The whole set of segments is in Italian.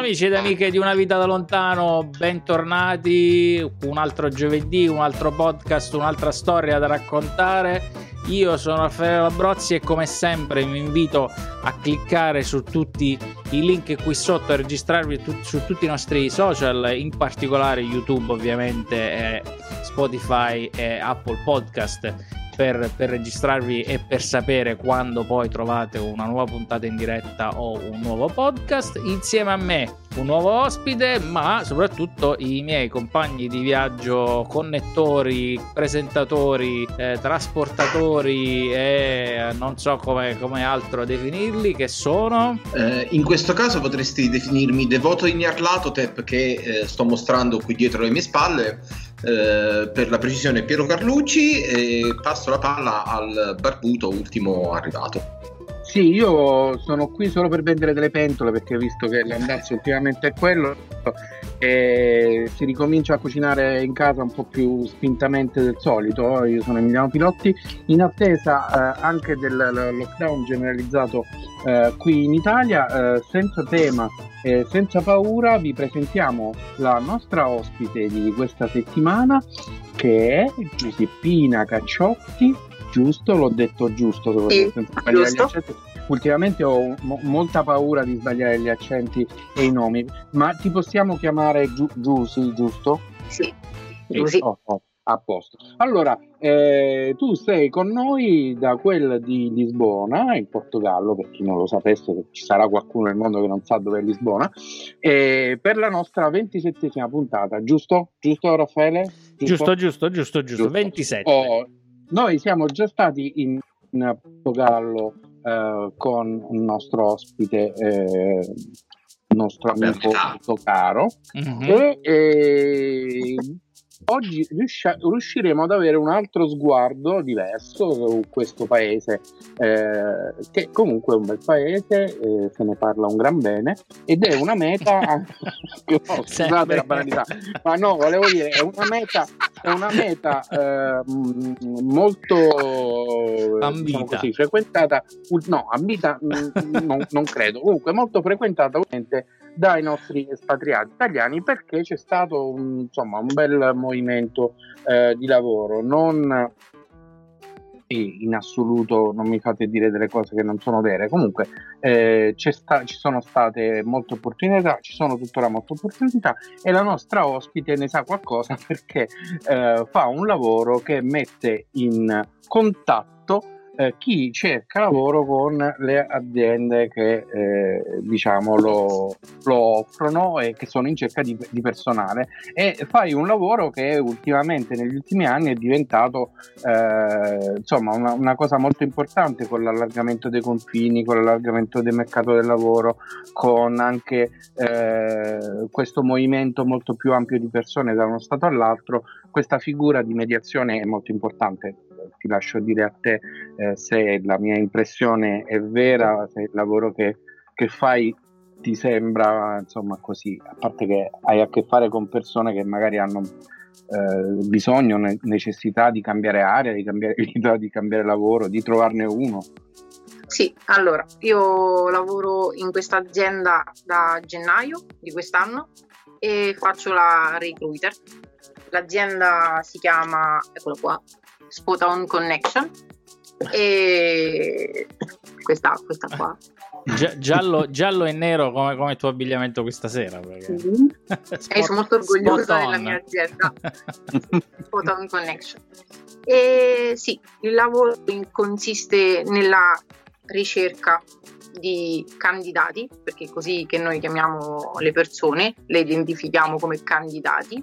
amici ed amiche di Una vita da lontano, bentornati. Un altro giovedì, un altro podcast, un'altra storia da raccontare. Io sono Raffaele Labrozzi e come sempre vi invito a cliccare su tutti i link qui sotto e registrarvi tu- su tutti i nostri social, in particolare YouTube ovviamente, e Spotify e Apple Podcast per, per, registrarvi e per sapere quando poi trovate una nuova puntata in diretta o un nuovo podcast. Insieme a me un nuovo ospite, ma soprattutto i miei compagni di viaggio, connettori, presentatori, eh, trasportatori e non so come, come, altro definirli, che sono... Eh, in questo caso potresti definirmi devoto di Nyarlathotep che eh, sto mostrando qui dietro le mie spalle eh, per la precisione Piero Carlucci e passo la palla al barbuto ultimo arrivato. Sì, io sono qui solo per vendere delle pentole perché visto che l'andazzo ultimamente è quello e si ricomincia a cucinare in casa un po' più spintamente del solito. Io sono Emiliano Pilotti in attesa eh, anche del lockdown generalizzato eh, qui in Italia, eh, senza tema e senza paura vi presentiamo la nostra ospite di questa settimana che è Giuseppina Cacciotti giusto? L'ho detto giusto, sì, giusto. Ultimamente ho mo- molta paura di sbagliare gli accenti e i nomi, ma ti possiamo chiamare Giu- Giusy, giusto? Sì, Giusy. Oh, oh, a posto. Allora, eh, tu sei con noi da quel di Lisbona, in Portogallo, per chi non lo sapesse, ci sarà qualcuno nel mondo che non sa dove è Lisbona, eh, per la nostra ventisettesima puntata, giusto? Giusto Raffaele? Giusto, giusto, giusto, giusto, giusto. 27. Oh, noi siamo già stati in, in Portogallo eh, con un nostro ospite, eh, nostro amico molto caro, mm-hmm. e, e oggi riusci- riusciremo ad avere un altro sguardo diverso su questo paese, eh, che comunque è un bel paese, eh, se ne parla un gran bene, ed è una meta, oh, scusate la banalità, ma no, volevo dire, è una meta, è una meta eh, molto ambita. Diciamo così, frequentata, no, ambita non, non credo, comunque molto frequentata ovviamente dai nostri espatriati italiani perché c'è stato un, insomma, un bel movimento eh, di lavoro. Non in assoluto non mi fate dire delle cose che non sono vere. Comunque eh, sta, ci sono state molte opportunità, ci sono tuttora molte opportunità e la nostra ospite ne sa qualcosa perché eh, fa un lavoro che mette in contatto eh, chi cerca lavoro con le aziende che eh, diciamo lo, lo, offrono e che sono in cerca di, di, personale. E fai un lavoro che ultimamente negli ultimi anni è diventato eh, insomma una, una, cosa molto importante con l'allargamento dei confini, con l'allargamento del mercato del lavoro, con anche eh, questo movimento molto più ampio di persone da uno stato all'altro, questa figura di mediazione è molto importante ti lascio dire a te eh, se la mia impressione è vera, se il lavoro che, che fai ti sembra insomma così, a parte che hai a che fare con persone che magari hanno eh, bisogno, ne- necessità di cambiare area, di cambiare vita, di cambiare lavoro, di trovarne uno. Sì, allora io lavoro in questa azienda da gennaio di quest'anno e faccio la recruiter. L'azienda si chiama, eccolo qua, Spot On Connection e questa, questa qua. Gi- giallo, giallo, e nero come, come il tuo abbigliamento questa sera. Perché... Mm-hmm. Spot, e sono molto orgogliosa della mia azienda. Spot On Connection. E sì, il lavoro consiste nella ricerca di candidati, perché è così che noi chiamiamo le persone, le identifichiamo come candidati,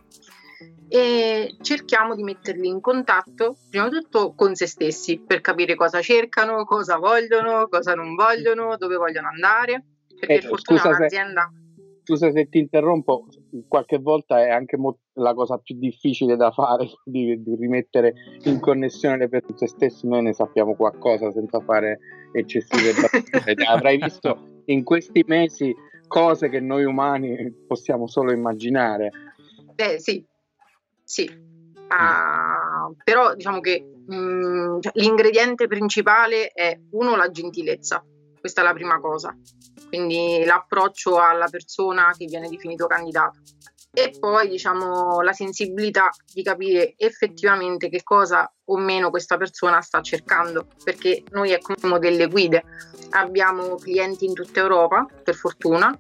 e cerchiamo di metterli in contatto prima di tutto con se stessi per capire cosa cercano, cosa vogliono, cosa non vogliono, dove vogliono andare. Perché eh, per fortuna scusa un'azienda. Se, scusa se ti interrompo, qualche volta è anche mo- la cosa più difficile da fare di, di rimettere in connessione le persone se stessi. Noi ne sappiamo qualcosa senza fare eccessive battute. Avrai visto in questi mesi cose che noi umani possiamo solo immaginare. Beh, sì, sì, uh, però diciamo che mh, mm, cioè, l'ingrediente principale è uno la gentilezza, Questa è la prima cosa. Quindi l'approccio alla persona che viene definito candidato. E poi diciamo la sensibilità di capire effettivamente che cosa o meno questa persona sta cercando, perché noi come delle guide. Abbiamo clienti in tutta Europa, per fortuna,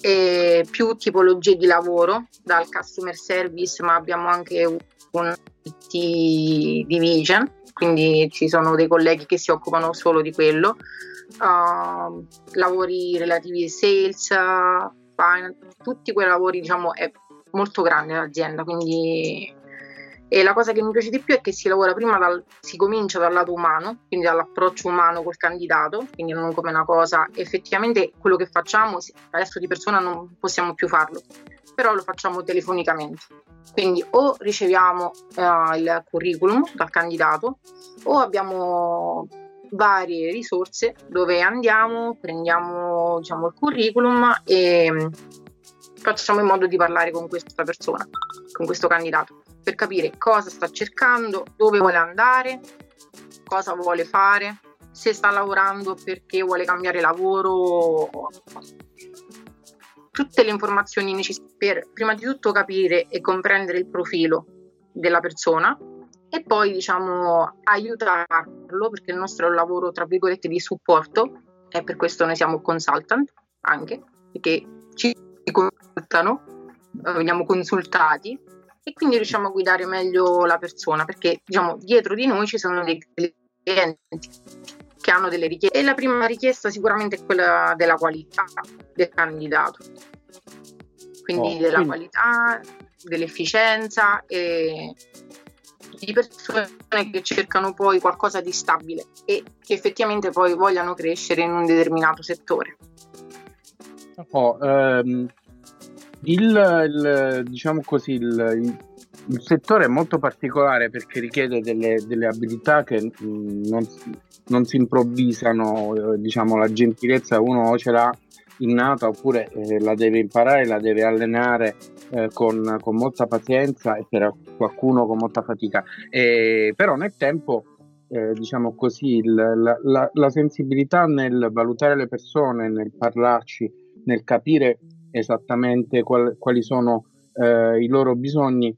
e più tipologie di lavoro, dal customer service, ma abbiamo anche un IT division, quindi ci sono dei colleghi che si occupano solo di quello, uh, lavori relativi ai sales, finance, tutti quei lavori diciamo è molto grande l'azienda, quindi e la cosa che mi piace di più è che si lavora prima dal, si comincia dal lato umano, quindi dall'approccio umano col candidato, quindi non come una cosa, effettivamente quello che facciamo adesso di persona non possiamo più farlo, però lo facciamo telefonicamente. Quindi o riceviamo uh, il curriculum dal candidato o abbiamo varie risorse dove andiamo, prendiamo diciamo, il curriculum e facciamo in modo di parlare con questa persona, con questo candidato per capire cosa sta cercando, dove vuole andare, cosa vuole fare, se sta lavorando perché vuole cambiare lavoro. Tutte le informazioni necessarie per prima di tutto capire e comprendere il profilo della persona e poi diciamo aiutarlo perché il nostro è un lavoro tra virgolette di supporto e per questo noi siamo consultant anche perché ci consultano, veniamo consultati e quindi riusciamo a guidare meglio la persona perché diciamo dietro di noi ci sono dei clienti che hanno delle richieste e la prima richiesta sicuramente è quella della qualità del candidato quindi oh, della quindi... qualità dell'efficienza e di persone che cercano poi qualcosa di stabile e che effettivamente poi vogliano crescere in un determinato settore. Oh, ehm, il, il, diciamo così, il, il, settore è molto particolare perché richiede delle, delle abilità che mh, non, non, si improvvisano, eh, diciamo la gentilezza uno ce l'ha innata oppure eh, la deve imparare, la deve allenare eh, con, con, molta pazienza e per qualcuno con molta fatica. E, però nel tempo, eh, diciamo così, il, la, la, la sensibilità nel valutare le persone, nel parlarci, nel capire esattamente qual, quali sono eh, i loro bisogni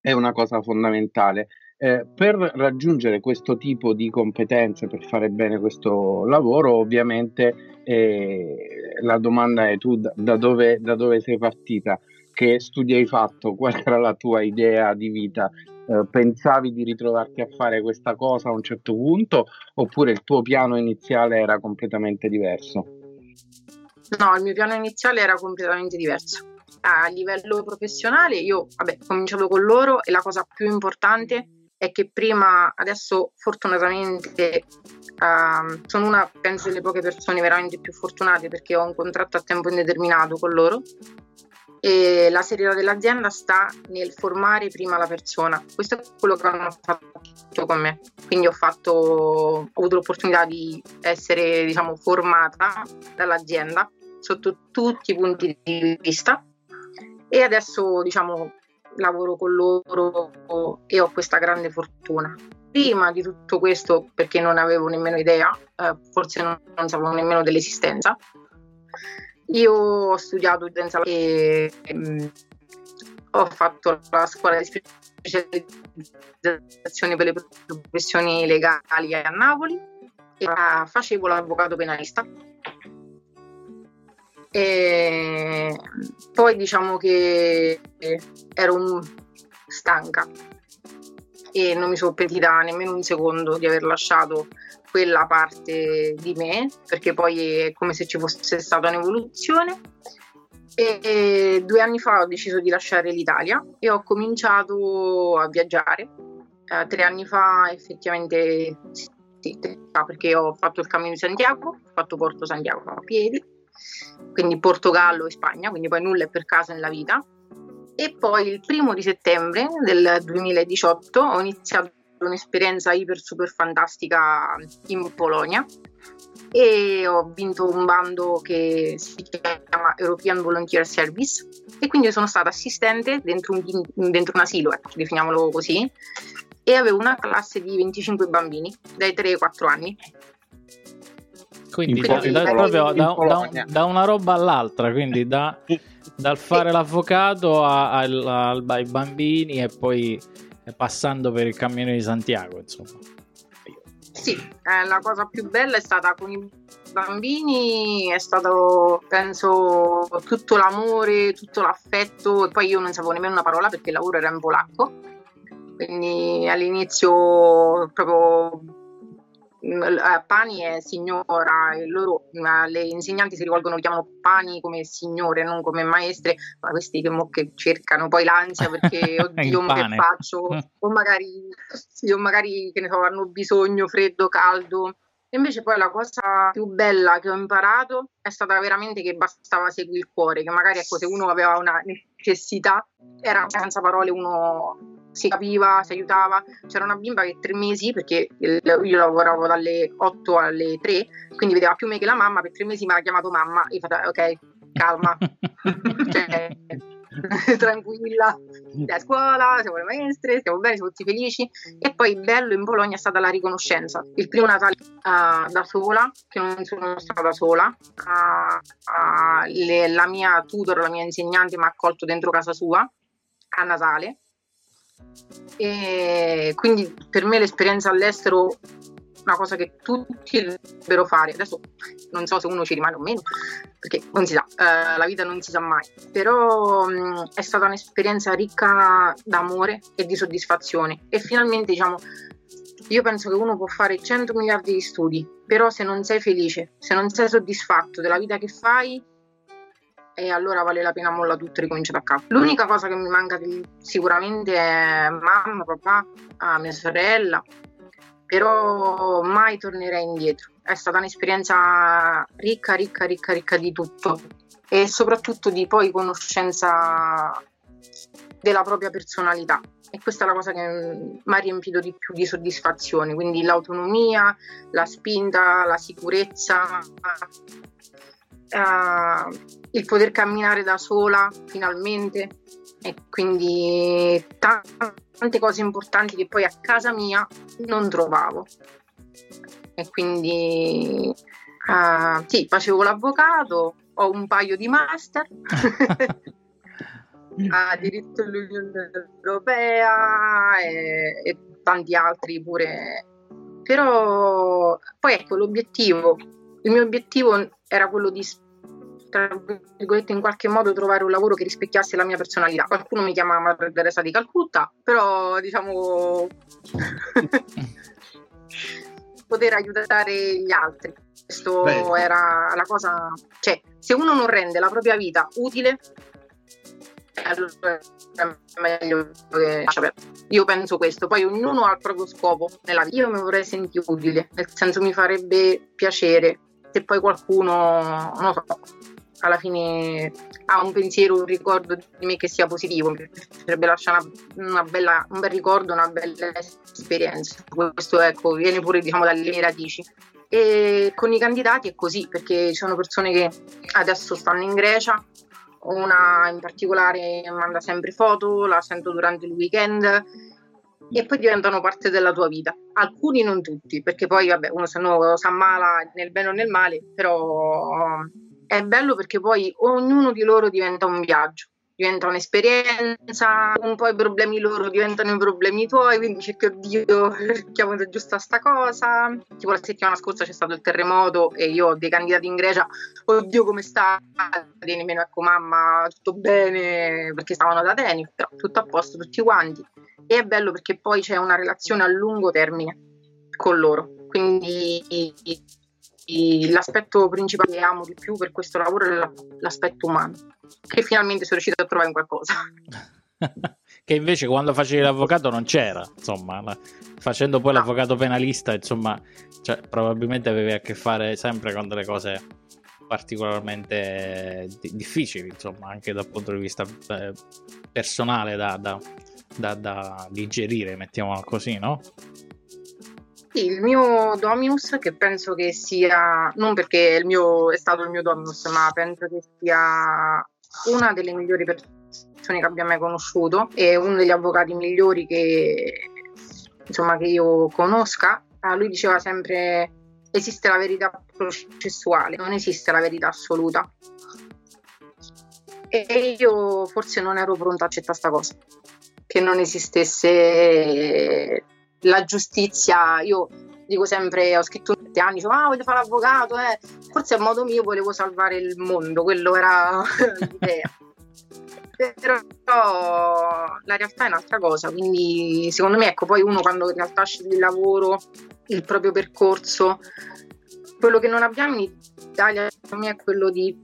è una cosa fondamentale. Eh, per raggiungere questo tipo di competenze, per fare bene questo lavoro, ovviamente eh, la domanda è tu da, dove, da, dove, sei partita, che studi hai fatto, qual era la tua idea di vita? Eh, pensavi di ritrovarti a fare questa cosa a un certo punto oppure il tuo piano iniziale era completamente diverso? No, il mio piano iniziale era completamente diverso. A livello professionale, io vabbè, ho cominciato con loro e la cosa più importante è che prima, adesso fortunatamente uh, sono una, penso, delle poche persone veramente più fortunate perché ho un contratto a tempo indeterminato con loro e la serietà dell'azienda sta nel formare prima la persona. Questo è quello che hanno fatto con me. Quindi ho, fatto, ho avuto l'opportunità di essere diciamo, formata dall'azienda sotto tutti i punti di vista e adesso diciamo lavoro con loro e ho questa grande fortuna. Prima di tutto questo, perché non avevo nemmeno idea, eh, forse non, non sapevo nemmeno dell'esistenza, io ho studiato utenza e um, ho fatto la scuola di specializzazione per le professioni legali a Napoli e facevo l'avvocato penalista e poi diciamo che ero stanca e non mi sono pentita nemmeno un secondo di aver lasciato quella parte di me perché poi è come se ci fosse stata un'evoluzione. E due anni fa ho deciso di lasciare l'Italia e ho cominciato a viaggiare. Eh, tre anni fa effettivamente sì, perché ho fatto il cammino di Santiago ho fatto Porto Santiago a piedi quindi Portogallo e Spagna, quindi poi nulla è per caso nella vita. E poi il primo di settembre del 2018 ho iniziato un'esperienza iper super fantastica in Polonia e ho vinto un bando che si chiama European Volunteer Service e quindi sono stata assistente dentro un, dentro un asilo, ecco, definiamolo così, e avevo una classe di 25 bambini dai 3 ai 4 anni quindi da, da, proprio da, da, una roba all'altra, quindi da, dal fare l'avvocato a, a, a, ai bambini e poi passando per il cammino di Santiago, insomma. Sì, eh, la cosa più bella è stata con i bambini, è stato penso tutto l'amore, tutto l'affetto e poi io non sapevo nemmeno una parola perché il lavoro era in polacco, quindi all'inizio proprio Pani è signora e loro, le insegnanti si rivolgono, li chiamano Pani come signore, non come maestre, ma questi che, mo, che cercano poi l'ansia perché oddio che faccio, o magari, sì, o magari che ne so, hanno bisogno freddo, caldo. E invece poi la cosa più bella che ho imparato è stata veramente che bastava seguire il cuore, che magari ecco, se uno aveva una necessità, era senza parole uno si capiva, si aiutava. C'era una bimba che tre mesi, perché io lavoravo dalle 8 alle 3, quindi vedeva più me che la mamma, per tre mesi mi ha chiamato mamma e fa ok, calma. cioè, tranquilla, a scuola, siamo le maestre, stiamo bene, siamo tutti felici. E poi bello in Bologna è stata la riconoscenza. Il primo Natale uh, da sola, che non sono stata sola, uh, uh, le, la mia tutor, la mia insegnante mi ha accolto dentro casa sua a Natale. E quindi per me l'esperienza all'estero una cosa che tutti dovrebbero fare. Adesso non so se uno ci rimane o meno, perché non si sa, eh, la vita non si sa mai, però mh, è stata un'esperienza ricca d'amore e di soddisfazione e finalmente diciamo io penso che uno può fare 100 miliardi di studi, però se non sei felice, se non sei soddisfatto della vita che fai, e allora vale la pena molla tutto e ricomincia da capo. L'unica cosa che mi manca sicuramente è mamma, papà, mia sorella, però mai tornerei indietro. È stata un'esperienza ricca, ricca, ricca, ricca di tutto e soprattutto di poi conoscenza della propria personalità. E questa è la cosa che mi ha riempito di più di soddisfazione, quindi l'autonomia, la spinta, la sicurezza, uh, il poter camminare da sola finalmente e quindi tante cose importanti che poi a casa mia non trovavo. E quindi uh, sì, facevo l'avvocato, ho un paio di master. a diritto dell'Unione Europea e, e, tanti altri pure. Però poi ecco l'obiettivo, il mio obiettivo era quello di tra virgolette in qualche modo trovare un lavoro che rispecchiasse la mia personalità. Qualcuno mi chiama Madre Teresa di Calcutta, però diciamo poter aiutare gli altri. Questo Beh. era la cosa, cioè se uno non rende la propria vita utile allora è meglio che io penso questo poi ognuno ha il proprio scopo nella vita io mi vorrei sentire utile nel senso mi farebbe piacere se poi qualcuno non so alla fine ha un pensiero, un ricordo di me che sia positivo, mi piacerebbe lasciare una, una bella, un bel ricordo, una bella esperienza. Questo ecco, viene pure diciamo, dalle mie radici. E con i candidati è così, perché ci sono persone che adesso stanno in Grecia, una in particolare manda sempre foto, la sento durante il weekend e poi diventano parte della tua vita. Alcuni non tutti, perché poi vabbè, uno se no sa male nel bene o nel male, però è bello perché poi ognuno di loro diventa un viaggio, diventa un'esperienza, un po' i problemi loro diventano i problemi tuoi, quindi cerchi, oddio, cerchiamo di aggiustare sta cosa. Tipo la settimana scorsa c'è stato il terremoto e io ho dei candidati in Grecia, oddio come sta? Nemmeno ecco mamma, tutto bene, perché stavano ad Atene, però tutto a posto tutti quanti. E è bello perché poi c'è una relazione a lungo termine con loro. Quindi l'aspetto principale che amo di più per questo lavoro è l'aspetto umano, che finalmente sono riuscito a trovare in qualcosa. che invece quando facevi l'avvocato non c'era, insomma, facendo poi no. l'avvocato penalista, insomma, cioè, probabilmente avevi a che fare sempre con delle cose particolarmente difficili, insomma, anche dal punto di vista eh, personale da, da, da, da digerire, mettiamola così, no? Sì, il mio Dominus, che penso che sia, non perché mio, è stato il mio Dominus, ma penso che sia una delle migliori persone che abbia mai conosciuto e uno degli avvocati migliori che, insomma, che io conosca. Ah, lui diceva sempre esiste la verità processuale, non esiste la verità assoluta. E io forse non ero pronta a accettare questa cosa, che non esistesse la giustizia. Io dico sempre, ho scritto sette anni, dicevo, ah, voglio fare l'avvocato, eh. forse a modo mio volevo salvare il mondo, quello era l'idea. Però la realtà è un'altra cosa, quindi secondo me, ecco, poi uno quando in realtà sceglie il lavoro, il proprio percorso, quello che non abbiamo in Italia secondo me è quello di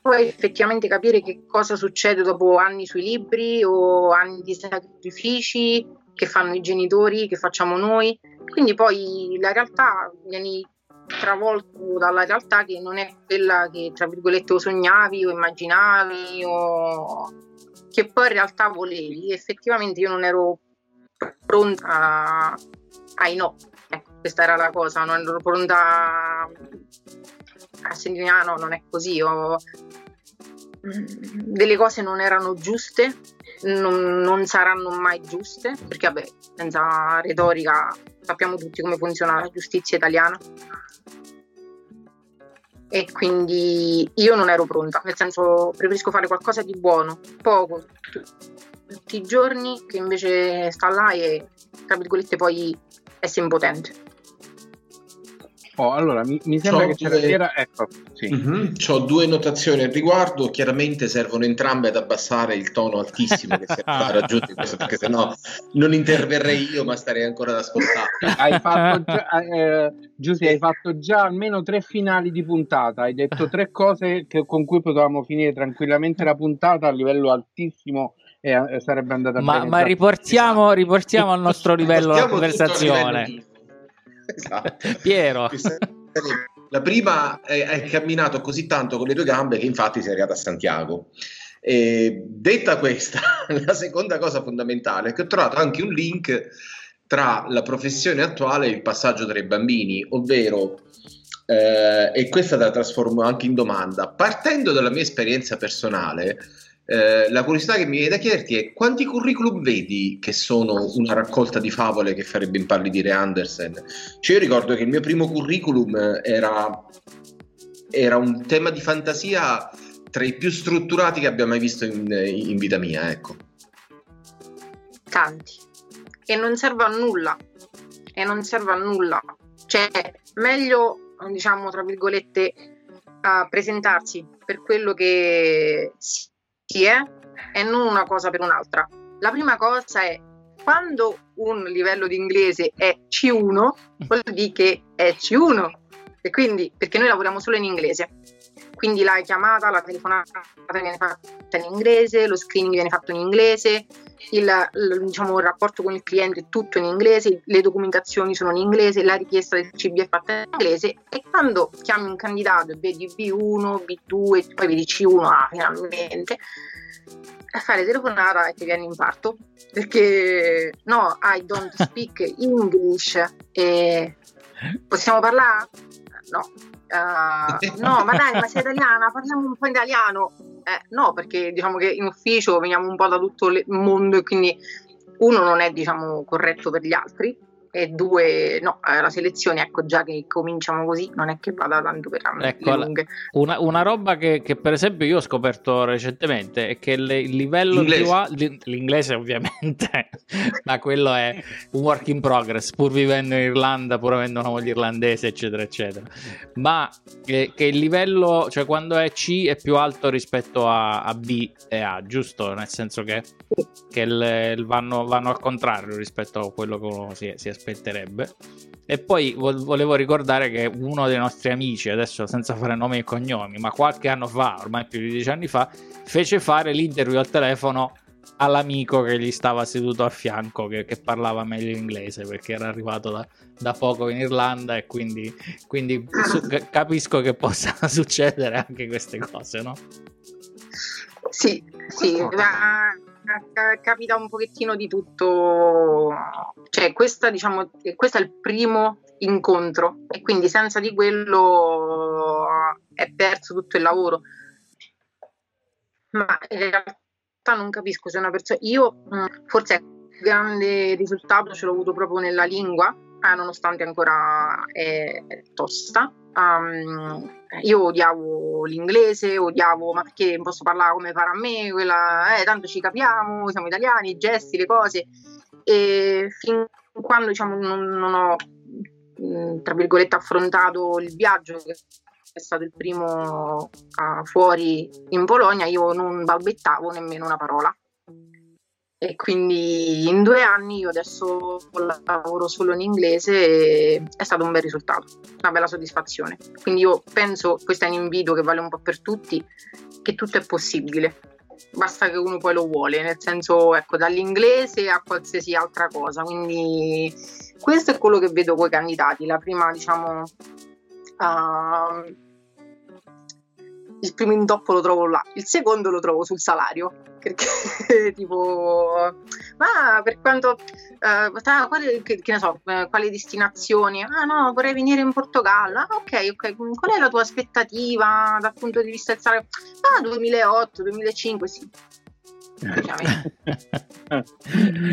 poi effettivamente capire che cosa succede dopo anni sui libri o anni di sacrifici che fanno i genitori, che facciamo noi. Quindi poi la realtà vieni travolto dalla realtà che non è quella che tra virgolette o sognavi o immaginavi o che poi in realtà volevi. Effettivamente io non ero pronta ai no. Ecco, questa era la cosa, non ero pronta a sentire ah no, non è così. O... Delle cose non erano giuste non, non, saranno mai giuste, perché vabbè, senza retorica sappiamo tutti come funziona la giustizia italiana. E quindi io non ero pronta, nel senso preferisco fare qualcosa di buono, poco, tutti i giorni, che invece sta là e, tra virgolette, poi essere impotente. Oh, allora, mi, mi sembra C'ho che due... c'era... Ecco, sì. mm-hmm. Ho due notazioni al riguardo, chiaramente servono entrambe ad abbassare il tono altissimo che si è raggiunto questo, perché sennò non interverrei io, ma starei ancora ad ascoltare. Hai fatto già, eh, Giuseppe, hai fatto già almeno tre finali di puntata, hai detto tre cose che, con cui potevamo finire tranquillamente la puntata a livello altissimo e eh, sarebbe andata ma, bene. Ma riportiamo, riportiamo al nostro livello la conversazione. Esatto. Piero. La prima hai camminato così tanto con le tue gambe che infatti sei arrivato a Santiago. E detta questa, la seconda cosa fondamentale è che ho trovato anche un link tra la professione attuale e il passaggio tra i bambini, ovvero, eh, e questa la trasformo anche in domanda, partendo dalla mia esperienza personale, eh, la curiosità che mi viene da chiederti è quanti curriculum vedi che sono una raccolta di favole che farebbe impallidire Andersen? Cioè io ricordo che il mio primo curriculum era, era un tema di fantasia tra i più strutturati che abbia mai visto in, in vita mia, ecco. Tanti. E non serve a nulla. E non serve a nulla. Cioè, meglio, diciamo, tra virgolette, presentarsi per quello che chi è e non una cosa per un'altra. La prima cosa è quando un livello di inglese è C1, vuol dire che è C1 e quindi perché noi lavoriamo solo in inglese. Quindi la chiamata, la telefonata viene fatta in inglese, lo screening viene fatto in inglese, il, il, diciamo, il, rapporto con il cliente è tutto in inglese, le documentazioni sono in inglese, la richiesta del CB è fatta in inglese e quando chiami un candidato e vedi B1, B2 poi vedi C1, ah, finalmente, a fare telefonata e ti viene in parto perché no, I don't speak English e possiamo parlare? No, uh, no, ma dai, ma sei italiana, parliamo un po' italiano. Eh, no, perché diciamo che in ufficio veniamo un po' da tutto il mondo e quindi uno non è diciamo corretto per gli altri e due, no, eh, la selezione, ecco già che cominciamo così, non è che vada tanto per anni ecco. Una, una roba che, che, per esempio io ho scoperto recentemente è che le, il livello l'inglese. più alto, l'inglese ovviamente, ma quello è un work in progress, pur vivendo in Irlanda, pur avendo una moglie irlandese, eccetera, eccetera. Ma che, che, il livello, cioè quando è C è più alto rispetto a, a B e A, giusto? Nel senso che, che il vanno, vanno, al contrario rispetto a quello che uno si, si aspetta aspetterebbe. E poi volevo ricordare che uno dei nostri amici, adesso senza fare nomi e cognomi, ma qualche anno fa, ormai più di dieci anni fa, fece fare l'interview al telefono all'amico che gli stava seduto a fianco, che, che parlava meglio inglese perché era arrivato da, da poco in Irlanda e quindi, quindi su, capisco che possano succedere anche queste cose, no? Sì, sì, ma capita un pochettino di tutto, cioè questa, diciamo, questo è il primo incontro. E quindi senza di quello è perso tutto il lavoro. Ma in realtà non capisco se una persona, io forse il grande risultato ce l'ho avuto proprio nella lingua, eh, nonostante ancora è tosta. Um, io odiavo l'inglese, odiavo, ma perché posso parlare come fare a me, quella, eh, tanto ci capiamo, siamo italiani, i gesti, le cose. E fin quando diciamo, non, non ho, mm, tra virgolette, affrontato il viaggio, che è stato il primo uh, fuori in Polonia, io non balbettavo nemmeno una parola e quindi in due anni io adesso lavoro solo in inglese e è stato un bel risultato, una bella soddisfazione. Quindi io penso, questo è un invito che vale un po' per tutti, che tutto è possibile, basta che uno poi lo vuole, nel senso ecco dall'inglese a qualsiasi altra cosa. Quindi questo è quello che vedo con i candidati, la prima diciamo... Uh, il primo intoppo lo trovo là, il secondo lo trovo sul salario, perché tipo, ma per quanto, eh, quali, che, che, ne so, eh, quali destinazioni? Ah no, vorrei venire in Portogallo, ah, ok, ok, qual è la tua aspettativa dal punto di vista del salario? Ah, 2008, 2005, sì.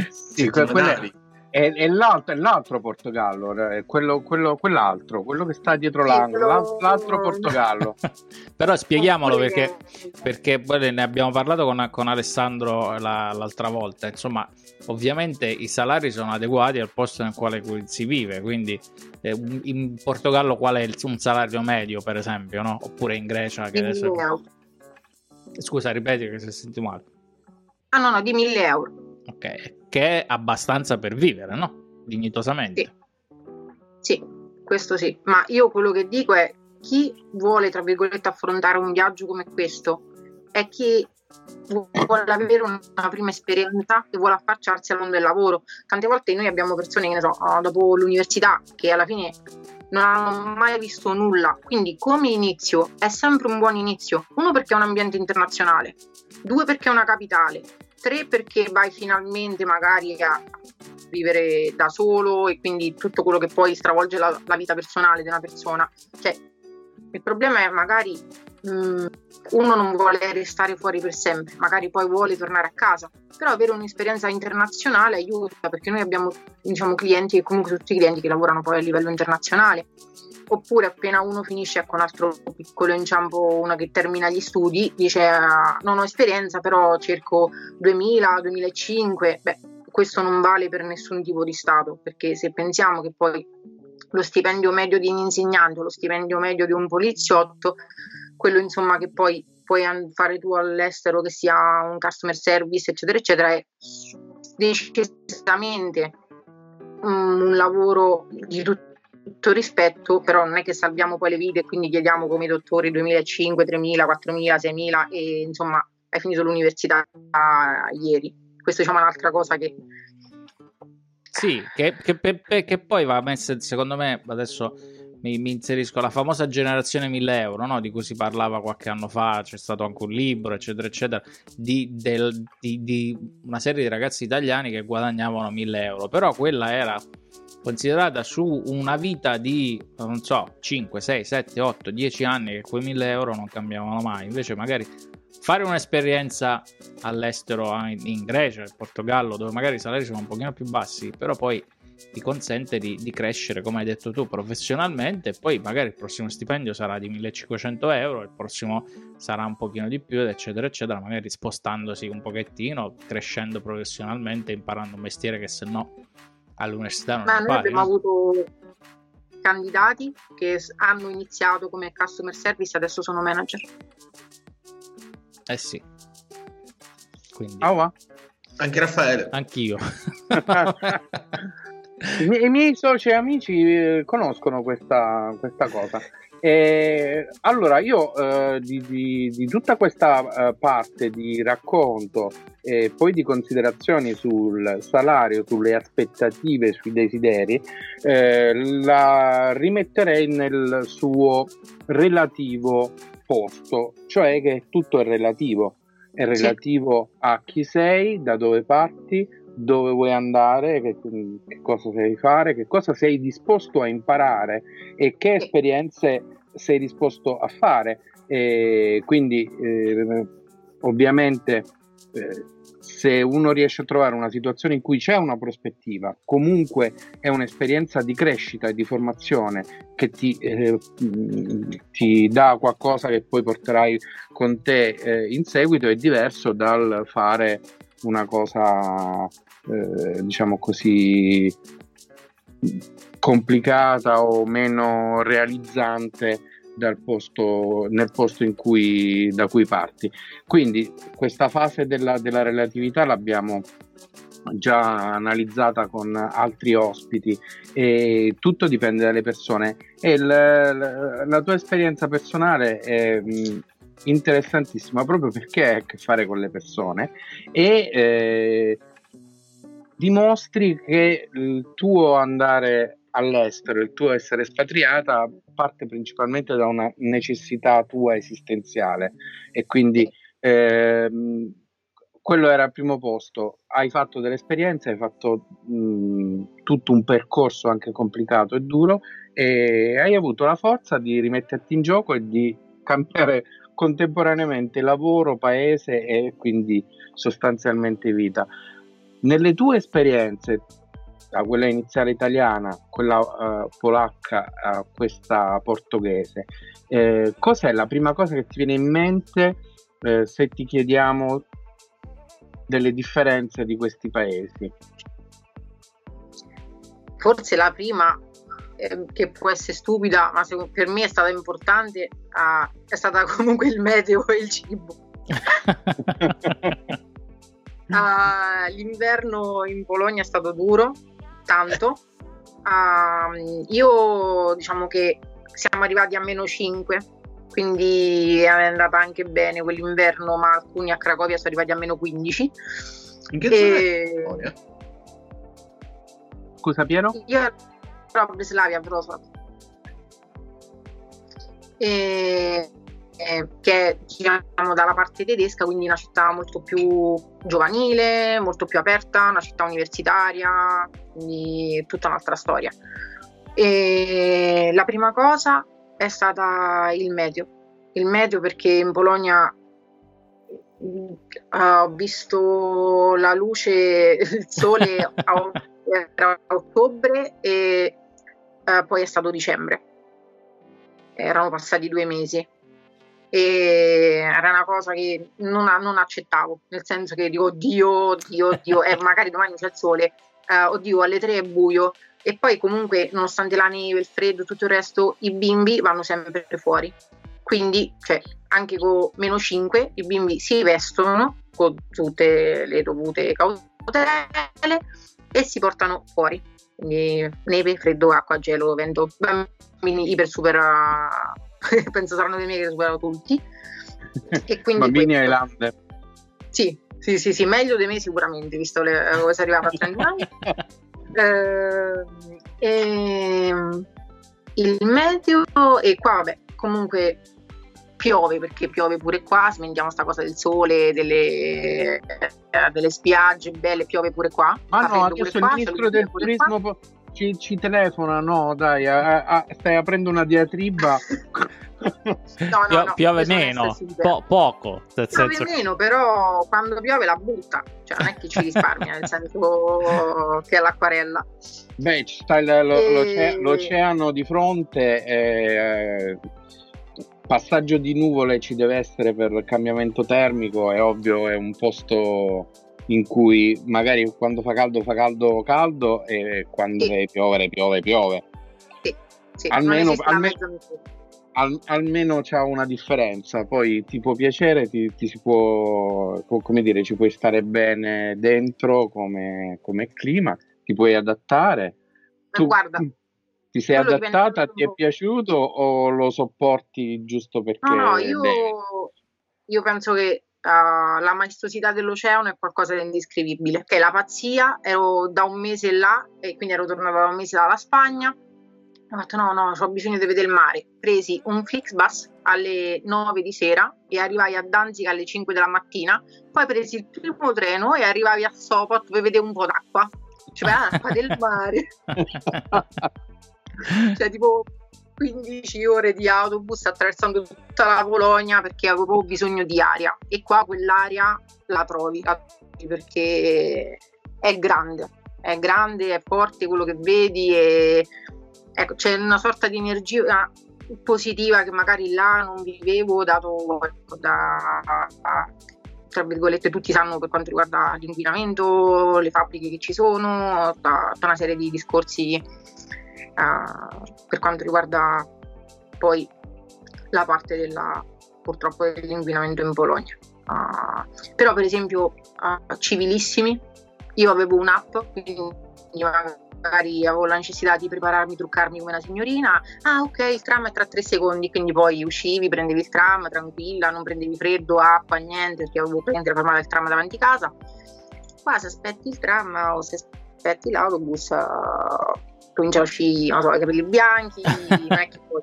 sì, quelle, è, è, l'altro, è l'altro Portogallo, quello, quello, quell'altro, quello che sta dietro l'angolo, l'altro, l'altro Portogallo. Però spieghiamolo perché, perché ne abbiamo parlato con, con Alessandro la, l'altra volta. Insomma, ovviamente i salari sono adeguati al posto nel quale si vive. Quindi eh, in Portogallo qual è il, un salario medio, per esempio, no? Oppure in Grecia che adesso... Scusa, ripeti che si è sentito male. Ah no, no, di 1000 euro. Ok, che è abbastanza per vivere, no? Dignitosamente. Sì. sì, questo sì, ma io quello che dico è chi vuole, tra virgolette, affrontare un viaggio come questo è chi vuole avere una prima esperienza e vuole affacciarsi al mondo del lavoro. Tante volte noi abbiamo persone che ne so, ah, dopo l'università che alla fine non hanno mai visto nulla, quindi come inizio è sempre un buon inizio. Uno perché è un ambiente internazionale, due perché è una capitale, tre perché vai finalmente magari a vivere da solo e quindi tutto quello che poi stravolge la, la vita personale di una persona. Cioè, il problema è magari mh, mm, uno non vuole restare fuori per sempre, magari poi vuole tornare a casa, però avere un'esperienza internazionale aiuta perché noi abbiamo diciamo, clienti e comunque tutti i clienti che lavorano poi a livello internazionale oppure appena uno finisce con un altro piccolo inciampo, uno che termina gli studi, dice ah, non ho esperienza però cerco 2000, 2005, beh questo non vale per nessun tipo di stato perché se pensiamo che poi lo stipendio medio di un insegnante o lo stipendio medio di un poliziotto, quello insomma che poi puoi fare tu all'estero che sia un customer service eccetera eccetera è decisamente un lavoro di tutti tutto rispetto, però non è che salviamo poi le vite e quindi chiediamo come i dottori 2005, 3000, 4000, 6000 e insomma hai finito l'università ieri. Questa diciamo, è un'altra cosa che... Sì, che, che, che poi va messa, secondo me, adesso mi, mi, inserisco la famosa generazione 1000 euro, no? di cui si parlava qualche anno fa, c'è stato anche un libro, eccetera, eccetera, di, del, di, di una serie di ragazzi italiani che guadagnavano 1000 euro, però quella era considerata su una vita di, non so, 5, 6, 7, 8, 10 anni che quei 1000 euro non cambiavano mai. Invece magari fare un'esperienza all'estero in Grecia, in Portogallo, dove magari i salari sono un pochino più bassi, però poi ti consente di, di, crescere, come hai detto tu, professionalmente e poi magari il prossimo stipendio sarà di 1500 euro, il prossimo sarà un pochino di più, eccetera, eccetera, magari spostandosi un pochettino, crescendo professionalmente, imparando un mestiere che se no all'università non Ma noi abbiamo no? avuto candidati che hanno iniziato come customer service adesso sono manager. Eh sì. Quindi... Oh, Anche Raffaele. Anch'io. I, miei, I miei soci e amici eh, conoscono questa, questa cosa. E, allora, io eh, di, di, di, tutta questa eh, parte di racconto e poi di considerazioni sul salario, sulle aspettative, sui desideri, eh, la rimetterei nel suo relativo posto, cioè che tutto è relativo. È relativo sì. a chi sei, da dove parti, dove vuoi andare, che, che, cosa sei fare, che cosa sei disposto a imparare e che esperienze sei disposto a fare. E quindi eh, ovviamente eh, se uno riesce a trovare una situazione in cui c'è una prospettiva, comunque è un'esperienza di crescita e di formazione che ti, eh, ti dà qualcosa che poi porterai con te eh, in seguito, è diverso dal fare una cosa, eh, diciamo così, complicata o meno realizzante posto, nel posto in cui, da cui parti. Quindi questa fase della, della relatività l'abbiamo già analizzata con altri ospiti e tutto dipende dalle persone e la, la tua esperienza personale è interessantissima proprio perché hai a che fare con le persone e eh, dimostri che il tuo andare all'estero, il tuo essere espatriata parte principalmente da una necessità tua esistenziale e quindi ehm, quello era al primo posto. Hai fatto delle esperienze, hai fatto mh, tutto un percorso anche complicato e duro e hai avuto la forza di rimetterti in gioco e di cambiare contemporaneamente lavoro, paese e quindi sostanzialmente vita. Nelle tue esperienze, da quella iniziale italiana, quella uh, polacca a questa portoghese, eh, cos'è la prima cosa che ti viene in mente eh, se ti chiediamo delle differenze di questi paesi? Forse la prima, eh, che può essere stupida, ma per me è stata importante, ah, è stata comunque il meteo e il cibo. Uh, l'inverno in Polonia è stato duro, tanto. Uh, io diciamo che siamo arrivati a meno 5, quindi è andata anche bene quell'inverno, ma alcuni a Cracovia sono arrivati a meno 15. In che e... zona Scusa Piero? Io ero a Breslavia, Wrocław. E eh, che è diciamo, dalla parte tedesca, quindi una città molto più giovanile, molto più aperta, una città universitaria, quindi tutta un'altra storia. E la prima cosa è stata il meteo, il meteo perché in Polonia uh, ho visto la luce, il sole a ottobre e uh, poi è stato dicembre. Erano passati due mesi. E era una cosa che non, non, accettavo, nel senso che dico oddio, oddio, oddio, e magari domani c'è il sole, eh, oddio alle tre è buio. E poi comunque nonostante la neve, il freddo, tutto il resto, i bimbi vanno sempre fuori, quindi cioè, anche con meno 5 i bimbi si vestono con tutte le dovute cautele e si portano fuori, quindi neve, freddo, acqua, gelo, vento, bambini iper super penso saranno dei miei che superano tutti. E quindi Bambini questo... Highlander. Sì, sì, sì, sì, meglio dei miei sicuramente, visto le, come si arrivava a 30 anni. eh, e, il meteo, e qua vabbè, comunque piove perché piove pure qua, smendiamo sta cosa del sole, delle, eh, delle spiagge belle, piove pure qua. Ma no, adesso il ministro del turismo qua ci, ci telefona, no, dai, a, a, stai aprendo una diatriba. no, no, no, piove meno, po- poco. Nel piove senso... meno, però quando piove la butta, cioè non è che ci risparmia, nel senso che è l'acquarella. Beh, ci sta lo, e... l'oceano di fronte. Eh, passaggio di nuvole ci deve essere per il cambiamento termico, è ovvio, è un posto in cui magari quando fa caldo fa caldo caldo e quando sì. piovere piove piove. Sì, sì. Almeno, almeno, al, almeno c'è una differenza, poi ti può piacere, ti, ti, si può, come dire, ci puoi stare bene dentro come, come clima, ti puoi adattare. Tu, guarda, ti sei adattata, ti è piaciuto o lo sopporti giusto perché... No, no, io, io penso che Uh, la maestosità dell'oceano è qualcosa di indescrivibile. Che la pazzia, ero da un mese là e quindi ero tornata da un mese dalla Spagna. Ho detto no, no, ho bisogno di vedere il mare. Presi un Flixbus alle 9 di sera e arrivai a Danzig alle 5 della mattina. Poi presi il primo treno e arrivavi a Sopot per vedere un po' d'acqua. Cioè, l'acqua del mare. cioè, tipo, 15 ore di autobus attraversando tutta la Polonia perché avevo bisogno di aria. E qua quell'aria la trovi, la trovi perché è grande, è grande, è forte quello che vedi e ecco, c'è una sorta di energia positiva che magari là non vivevo dato ecco, da, tra virgolette tutti sanno per quanto riguarda l'inquinamento, le fabbriche che ci sono, tutta una serie di discorsi per quanto riguarda poi la parte della, purtroppo dell'inquinamento in Polonia. Uh, però per esempio uh, civilissimi, io avevo un'app, quindi magari avevo la necessità di prepararmi, truccarmi come una signorina, ah ok il tram è tra tre secondi, quindi poi uscivi, prendevi il tram tranquilla, non prendevi freddo, acqua, niente, perché avevo prendere fermare il tram davanti a casa. Qua se aspetti il tram o se aspetti l'autobus uh, comincia a uscire, non so, i capelli bianchi, poi...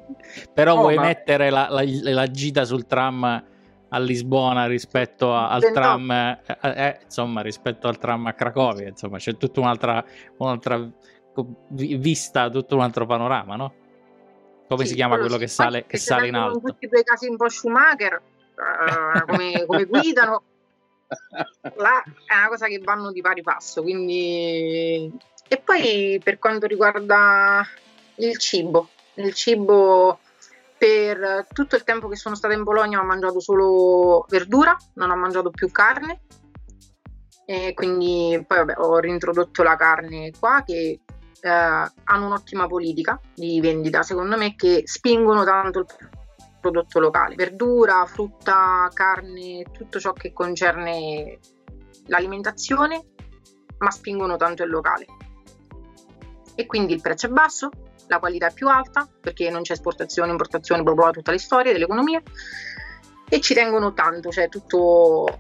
Però oh, vuoi ma... mettere la, la, la gita sul tram a Lisbona rispetto a, al tram eh, eh, insomma rispetto al tram a Cracovia insomma c'è tutta un'altra, un'altra vista tutto un altro panorama no? come sì, si chiama quello, quello che sale, che sale in alto? tutti quei casi un po' Schumacher uh, come, come guidano là è una cosa che vanno di pari passo quindi e poi per quanto riguarda il cibo il cibo per tutto il tempo che sono stata in Bologna ho mangiato solo verdura, non ho mangiato più carne e quindi poi vabbè, ho reintrodotto la carne qua che eh, hanno un'ottima politica di vendita secondo me che spingono tanto il prodotto locale. Verdura, frutta, carne, tutto ciò che concerne l'alimentazione, ma spingono tanto il locale. E quindi il prezzo è basso, la qualità è più alta perché non c'è esportazione, importazione, bla bla, tutta la storia dell'economia e ci tengono tanto, cioè tutto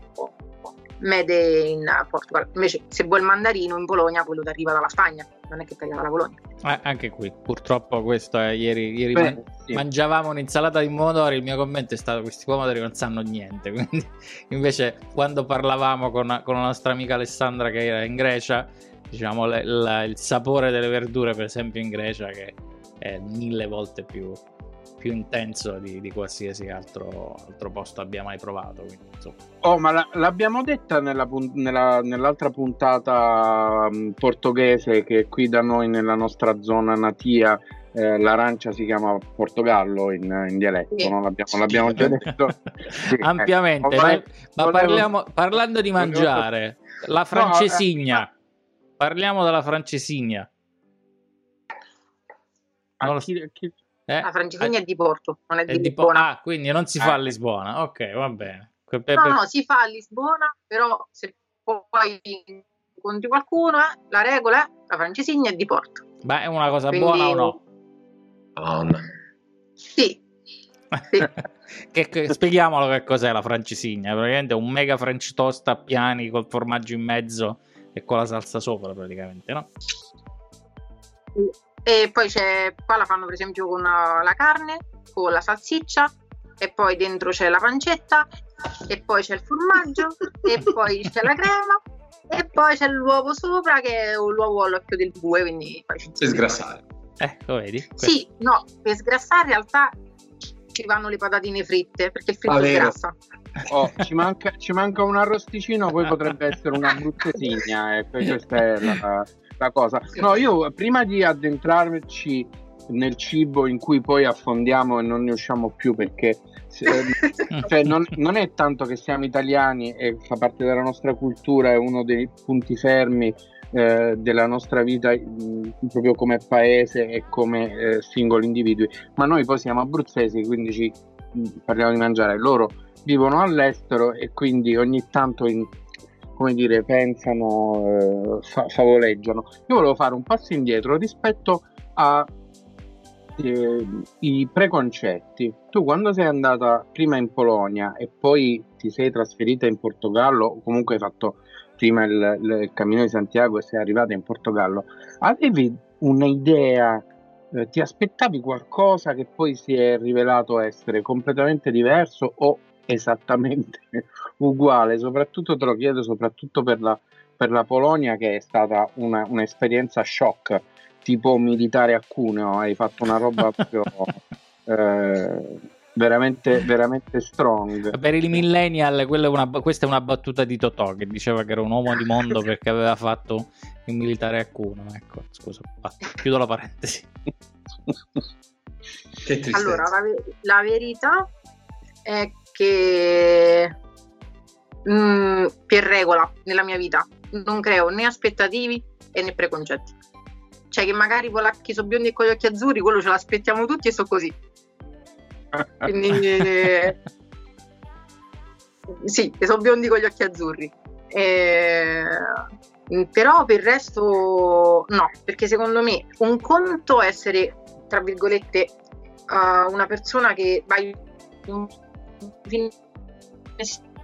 made in Portugal. Invece se vuoi il mandarino in Bologna quello ti arriva dalla Spagna, non è che ti arriva dalla Polonia. Eh, anche qui, purtroppo questo è ieri, ieri Beh, man- sì. mangiavamo un'insalata di pomodori, il mio commento è stato questi pomodori non sanno niente, quindi invece quando parlavamo con, con la nostra amica Alessandra che era in Grecia diciamo, le, la, il sapore delle verdure, per esempio in Grecia, che è mille volte più, più intenso di, di, qualsiasi altro, altro, posto abbia mai provato. Quindi, oh, ma la, l'abbiamo detta nella, nella, nell'altra puntata um, portoghese che qui da noi nella nostra zona natia eh, l'arancia si chiama Portogallo in, in dialetto, sì. no? l'abbiamo, l'abbiamo, già detto sì, ampiamente. Eh, ma, ma parliamo, parlando di mangiare, la francesigna. No, eh, Parliamo della francesigna. Non chi, chi... Eh? La francesigna è di Porto, non è, è di Lisbona. Po- ah, quindi non si fa a. Lisbona. Ok, va bene. Per, per... No, no, si fa a Lisbona, però se poi incontri qualcuno, eh, la regola è la francesigna è di Porto. Ma è una cosa quindi... buona o no? Buona. Sì. sì. che, che, spieghiamolo che cos'è la francesigna. Praticamente un mega french toast a piani col formaggio in mezzo e con la salsa sopra praticamente, no? E poi c'è, qua la fanno per esempio con uh, la carne, con la salsiccia e poi dentro c'è la pancetta e poi c'è il formaggio e poi c'è la crema e poi c'è l'uovo sopra che è un uovo all'occhio del bue, quindi poi ci Per sgrassare. Ecco, vedi? Sì, no, per sgrassare in realtà ci vanno le patatine fritte perché il fritto ah, sgrassa. Oh, ci, manca, ci, manca, un arrosticino, poi potrebbe essere una bruttesigna. Ecco, questa è la, la, cosa. No, io prima di addentrarci nel cibo in cui poi affondiamo e non ne usciamo più perché cioè, non, non, è tanto che siamo italiani e fa parte della nostra cultura, è uno dei punti fermi eh, della nostra vita mh, proprio come paese e come eh, singoli individui, ma noi poi siamo abruzzesi, quindi ci mh, parliamo di mangiare. Loro vivono all'estero e quindi ogni tanto in, come dire, pensano, eh, fa- favoleggiano. Io volevo fare un passo indietro rispetto ai eh, preconcetti. Tu quando sei andata prima in Polonia e poi ti sei trasferita in Portogallo, o comunque hai fatto prima il, il Cammino di Santiago e sei arrivata in Portogallo, avevi un'idea eh, ti aspettavi qualcosa che poi si è rivelato essere completamente diverso o esattamente uguale, soprattutto te lo chiedo soprattutto per la, per la Polonia che è stata una, un'esperienza shock, tipo militare a Cuneo, hai fatto una roba proprio... Eh, veramente, veramente strong. Per i millennial, è una, questa è una battuta di Totò che diceva che era un uomo di mondo perché aveva fatto il militare a Cuneo. Ecco, scusa, chiudo la parentesi. allora, la, la, verità è che mh, mm, per regola nella mia vita non creo né aspettativi né preconcetti. Cioè che magari polacchi sono biondi e con gli occhi azzurri, quello ce l'aspettiamo tutti e so così quindi, sì, sono biondi con gli occhi azzurri. Eh, però per il resto no, perché secondo me un conto è essere, tra virgolette, uh, una persona che vai un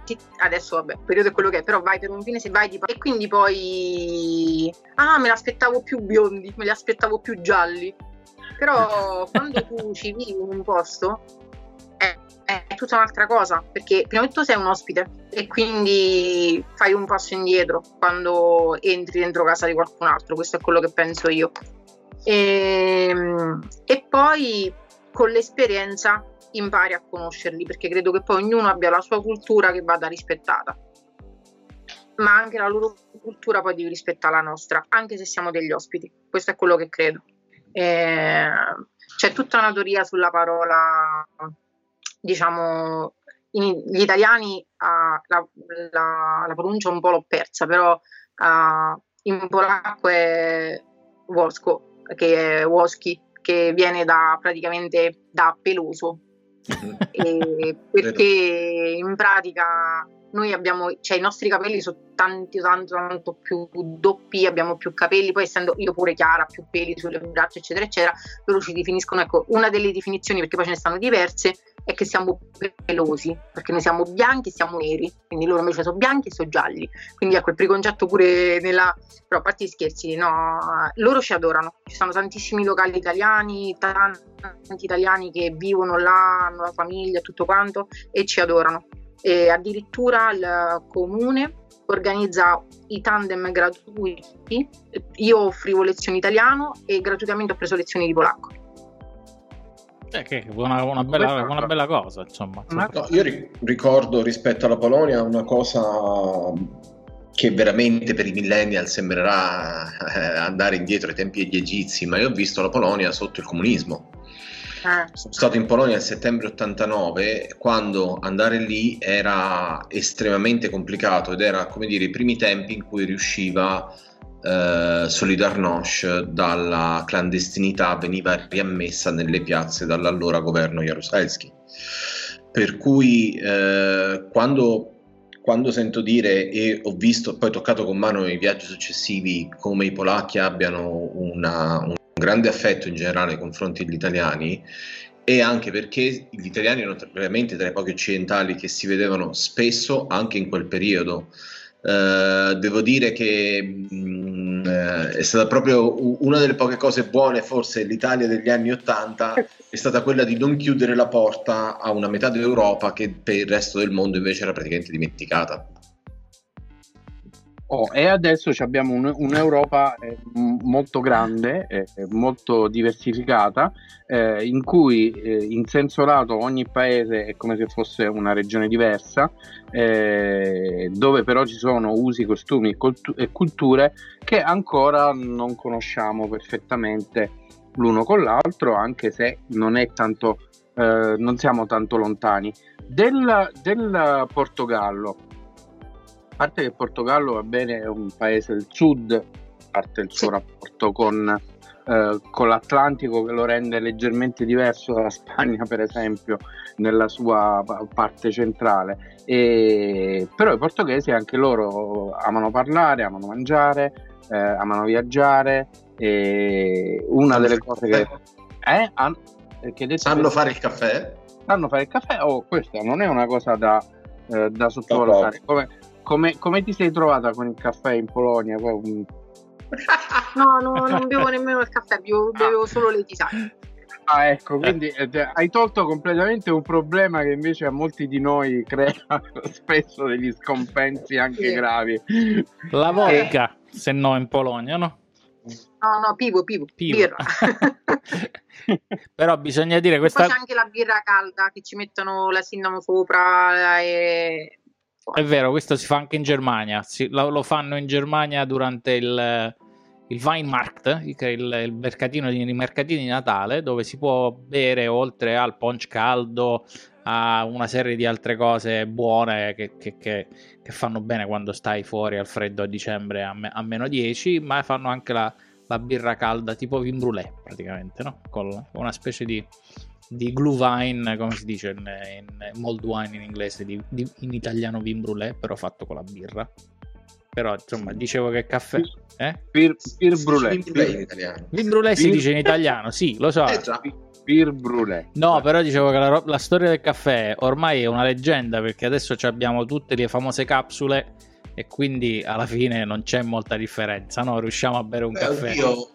fine adesso vabbè, il periodo è quello che è, però vai per un fine se vai tipo, e quindi poi ah, me l'aspettavo più biondi, me li aspettavo più gialli. Però quando tu ci vivi in un posto è, è, tutta un'altra cosa, perché prima di tutto sei un ospite e quindi fai un passo indietro quando entri dentro casa di qualcun altro, questo è quello che penso io. E, ehm, e poi con l'esperienza impari a conoscerli, perché credo che poi ognuno abbia la sua cultura che vada rispettata ma anche la loro cultura poi devi rispettare la nostra, anche se siamo degli ospiti. Questo è quello che credo. Eh, c'è tutta una teoria sulla parola, diciamo, in, gli italiani uh, la, la, la, pronuncia un po' l'ho persa, però uh, in polacco è Wosko, che è Woski, che viene da praticamente da peloso, perché in pratica noi abbiamo, cioè i nostri capelli sono tanti, tanto, tanto più doppi, abbiamo più capelli, poi essendo io pure chiara, più peli sulle braccia, eccetera, eccetera, loro ci definiscono, ecco, una delle definizioni, perché poi ce ne stanno diverse, è che siamo pelosi, perché noi siamo bianchi e siamo neri, quindi loro invece sono bianchi e sono gialli, quindi ecco il preconcetto pure nella, però a parte gli scherzi, no, loro ci adorano, ci sono tantissimi locali italiani, tanti italiani che vivono là, hanno la famiglia, tutto quanto, e ci adorano e addirittura il comune organizza i tandem gratuiti. Io offrivo lezioni italiano e gratuitamente ho preso lezioni di polacco. Eh, che è una, una, bella, una bella, cosa, insomma. No, io ricordo rispetto alla Polonia una cosa che veramente per i millennial sembrerà eh, andare indietro ai tempi degli egizi, ma io ho visto la Polonia sotto il comunismo Ah. Sono stato in Polonia nel settembre 89 quando andare lì era estremamente complicato ed era come dire i primi tempi in cui riusciva eh, Solidarnosc dalla clandestinità veniva riammessa nelle piazze dall'allora governo Jaruzelski. Per cui eh, quando quando sento dire e ho visto, poi toccato con mano i viaggi successivi, come i polacchi abbiano una, un grande affetto in generale nei confronti degli italiani e anche perché gli italiani erano veramente tra i pochi occidentali che si vedevano spesso anche in quel periodo. Uh, devo dire che mh, eh, è stata proprio una delle poche cose buone, forse l'Italia degli anni Ottanta, è stata quella di non chiudere la porta a una metà dell'Europa che per il resto del mondo invece era praticamente dimenticata. Oh, e adesso abbiamo un, un'Europa eh, molto grande, eh, molto diversificata, eh, in cui eh, in senso lato ogni paese è come se fosse una regione diversa, eh, dove però ci sono usi, costumi e, e culture che ancora non conosciamo perfettamente l'uno con l'altro, anche se non, tanto, eh, non siamo tanto lontani. Del, del Portogallo, a parte che il Portogallo va bene, è un paese del sud, a parte il suo rapporto con, eh, con, l'Atlantico che lo rende leggermente diverso dalla Spagna, per esempio, nella sua parte centrale. E, però i portoghesi anche loro amano parlare, amano mangiare, eh, amano viaggiare. E una delle cose che... Eh? An- che sanno fare il caffè? Sanno fare il caffè? Oh, questa non è una cosa da, eh, da sottovalutare. Come, come, come, ti sei trovata con il caffè in Polonia? No, no, non bevo nemmeno il caffè, bevo, bevo solo le tisane. Ah, ecco, quindi eh, hai tolto completamente un problema che invece a molti di noi crea spesso degli scompensi anche sì. gravi. La vodka, eh. se no in Polonia, no? No, no, pivo, pivo, pivo. birra. Però bisogna dire questa... Poi c'è anche la birra calda che ci mettono la cinnamon sopra e... È vero, questo si fa anche in Germania, si, lo, lo, fanno in Germania durante il, il Weinmarkt, il, il mercatino di, il mercatino di Natale, dove si può bere oltre al punch caldo, a una serie di altre cose buone che, che, che, che fanno bene quando stai fuori al freddo a dicembre a, me, a meno 10, ma fanno anche la, la, birra calda tipo vin brûlé praticamente, no? con una specie di, di glühwein, come si dice in, in mold wine in inglese, di, di, in italiano vin brûlé, però fatto con la birra. Però insomma, dicevo che caffè... Eh? Bir brûlé. Vin brûlé in italiano. Vin brûlé si dice in italiano, sì, lo so. Eh già. Bir brûlé. No, però dicevo che la, la, storia del caffè ormai è una leggenda perché adesso abbiamo tutte le famose capsule e quindi alla fine non c'è molta differenza, no? Riusciamo a bere un Beh, caffè. Oddio.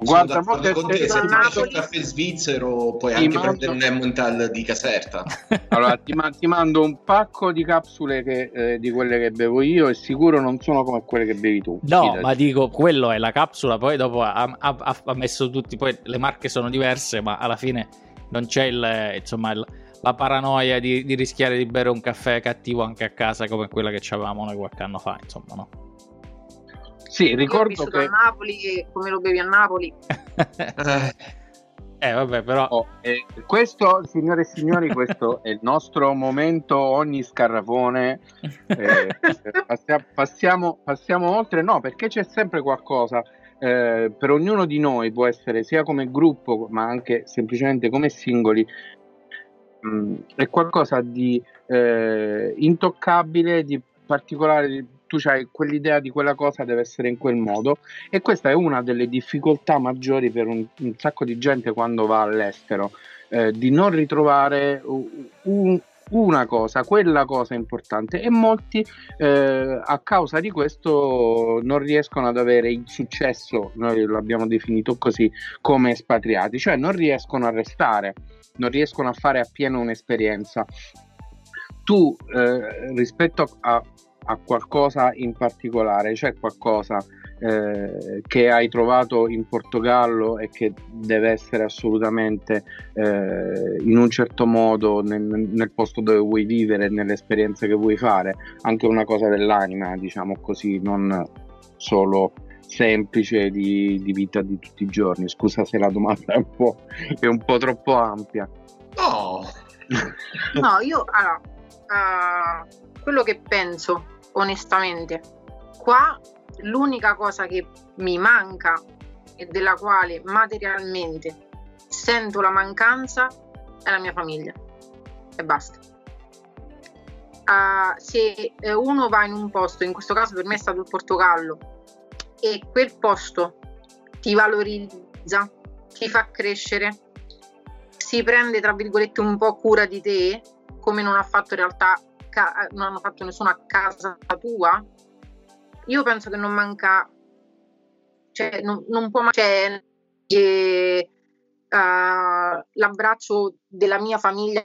Guarda, con te, se ti piace un caffè svizzero puoi ti anche mando... prendere un Emmental di Caserta. allora, ti, ma- ti, mando un pacco di capsule che, eh, di quelle che bevo io e sicuro non sono come quelle che bevi tu. No, fidati. ma dico, quello è la capsula, poi dopo ha, ha, ha, messo tutti, poi le marche sono diverse, ma alla fine non c'è il, insomma, il, la paranoia di, di rischiare di bere un caffè cattivo anche a casa come quella che avevamo noi qualche anno fa, insomma, no? Sì, ricordo che... a Napoli come lo bevi a Napoli. eh, vabbè, però... Oh, eh, questo, signore e signori, questo è il nostro momento ogni scarrafone. Eh, passiamo, passiamo, passiamo, oltre, no, perché c'è sempre qualcosa. Eh, per ognuno di noi può essere sia come gruppo, ma anche semplicemente come singoli, mh, mm, è qualcosa di eh, intoccabile, di particolare, tu hai quell'idea di quella cosa deve essere in quel modo e questa è una delle difficoltà maggiori per un, un sacco di gente quando va all'estero, eh, di non ritrovare un, una cosa, quella cosa importante e molti eh, a causa di questo non riescono ad avere il successo, noi l'abbiamo definito così, come espatriati, cioè non riescono a restare, non riescono a fare appieno un'esperienza. Tu eh, rispetto a, a qualcosa in particolare, c'è qualcosa eh, che hai trovato in Portogallo e che deve essere assolutamente eh, in un certo modo nel, nel, posto dove vuoi vivere, nell'esperienza che vuoi fare, anche una cosa dell'anima, diciamo così, non solo semplice di, di vita di tutti i giorni. Scusa se la domanda è un po', è un po troppo ampia. No, no io allora, uh, quello che penso onestamente. Qua l'unica cosa che mi manca e della quale materialmente sento la mancanza è la mia famiglia e basta. Uh, se uno va in un posto, in questo caso per me è stato il Portogallo, e quel posto ti valorizza, ti fa crescere, si prende tra virgolette un po' cura di te, come non ha fatto in realtà ca- non hanno fatto nessuno a casa tua, io penso che non manca, cioè non, non può mancare eh, uh, l'abbraccio della mia famiglia.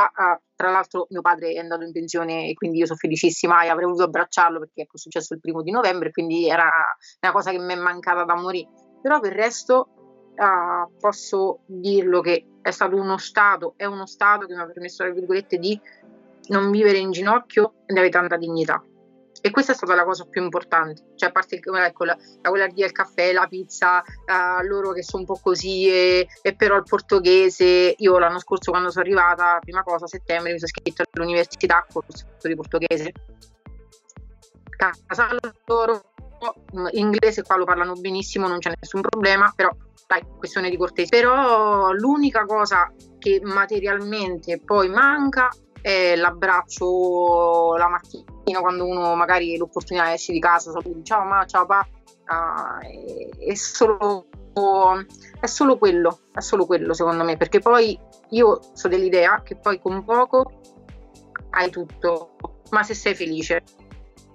Uh, tra l'altro mio padre è andato in pensione e quindi io sono felicissima e avrei voluto abbracciarlo perché ecco, è successo il primo di novembre, quindi era una cosa che mi è mancata da morire. Però per il resto uh, posso dirlo che è stato uno Stato, è uno Stato che mi ha permesso, tra virgolette, di non vivere in ginocchio ed avere tanta dignità. E questa è stata la cosa più importante, cioè a parte il, ecco, la, la quella del caffè, la pizza, uh, loro che sono un po' così e, e, però il portoghese, io l'anno scorso quando sono arrivata, prima cosa a settembre mi sono iscritta all'università con il corso di portoghese. Casa loro, inglese qua lo parlano benissimo, non c'è nessun problema, però dai, questione di cortesia. Però l'unica cosa che materialmente poi manca è l'abbraccio la mattina quando uno magari l'opportunità esce di casa, saluti, ciao ma, ciao pa, uh, è, solo, è solo quello, è solo quello secondo me, perché poi io so dell'idea che poi con poco hai tutto, ma se sei felice,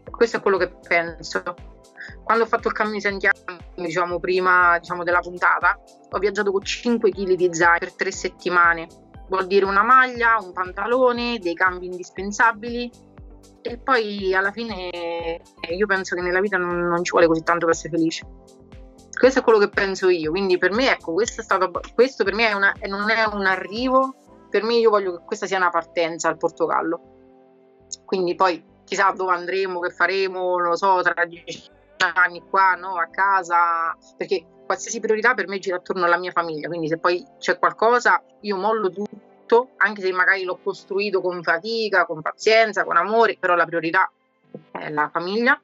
questo è quello che penso. Quando ho fatto il cammino di Santiago come dicevamo prima diciamo, della puntata, ho viaggiato con 5 kg di zaino per tre settimane. Vuol dire una maglia, un pantalone, dei cambi indispensabili e poi alla fine io penso che nella vita non, non ci vuole così tanto per essere felice. Questo è quello che penso io, quindi per me ecco, questo, è stato, questo per me è una, non è un arrivo, per me io voglio che questa sia una partenza al Portogallo. Quindi poi chissà dove andremo, che faremo, non lo so, tra dieci anni qua, no, a casa, perché qualsiasi priorità per me gira attorno alla mia famiglia, quindi se poi c'è qualcosa io mollo tutto, anche se magari l'ho costruito con fatica, con pazienza, con amore, però la priorità è la famiglia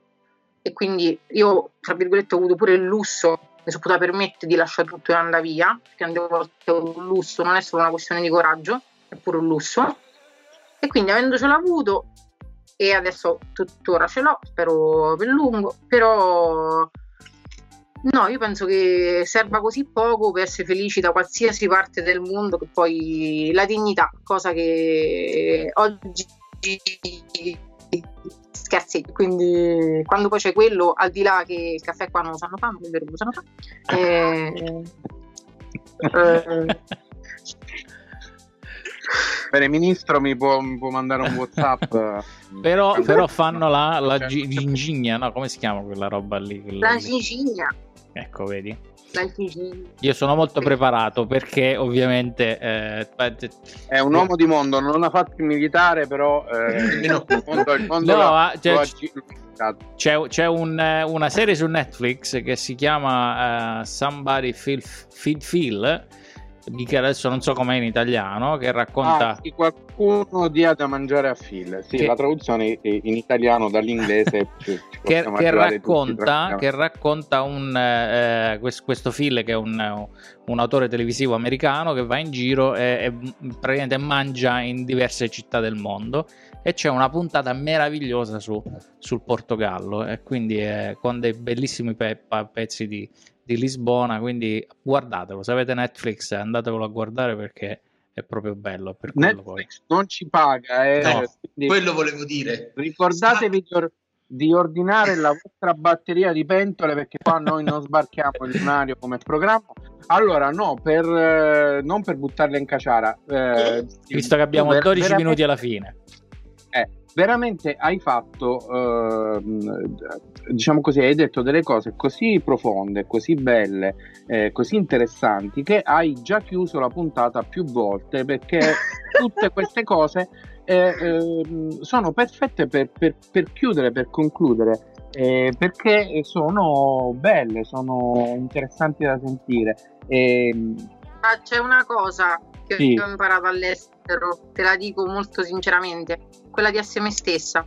e quindi io, tra virgolette, ho avuto pure il lusso, mi sono potuta permettere di lasciare tutto e andare via, perché a volte un lusso, non è solo una questione di coraggio, è pure un lusso. E quindi avendocelo avuto, e adesso tuttora ce l'ho, spero per lungo, però no, io penso che serva così poco per essere felici da qualsiasi parte del mondo che poi la dignità, cosa che oggi scherzi, quindi quando poi c'è quello, al di là che il caffè qua non lo sanno fare, non è vero che lo sanno fare, eh, eh, Bene, ministro mi può, mi può mandare un WhatsApp. però, però, fanno la, la gingigna, no? Come si chiama quella roba lì? La gingigna. Ecco, vedi. Io sono molto preparato perché ovviamente eh, è un uomo di mondo, non ha fatto il militare, però eh, il mondo, il mondo no, la, cioè, c'è, c'è un, una serie su Netflix che si chiama uh, Somebody Feel Feel, Feel che adesso non so com'è in italiano, che racconta... Ah, sì, qualcuno dia da mangiare a Phil, sì, che... la traduzione in italiano dall'inglese che, che, racconta, che, racconta, un, eh, questo Phil che è un, un, autore televisivo americano che va in giro e, e praticamente mangia in diverse città del mondo. E c'è una puntata meravigliosa su, sul Portogallo. E quindi è con dei bellissimi pe- pezzi di, di Lisbona, quindi guardatelo, se avete Netflix andatevelo a guardare perché è proprio bello. Per Netflix poi. non ci paga, eh, no, quello volevo dire. Ricordatevi di, or- di, ordinare la vostra batteria di pentole perché qua noi non sbarchiamo il lunario come programma. Allora, no, per, eh, non per buttarle in caciara. Eh, Visto che abbiamo 12 minuti alla fine. Eh, veramente hai fatto, eh, diciamo così, hai detto delle cose così profonde, così belle, eh, così interessanti che hai già chiuso la puntata più volte perché tutte queste cose eh, ehm, sono perfette per, per, per, chiudere, per concludere. Eh, perché sono belle, sono interessanti da sentire. E... Ehm, ah, c'è una cosa che sì. ho imparato all'estero, te la dico molto sinceramente quella di essere me stessa.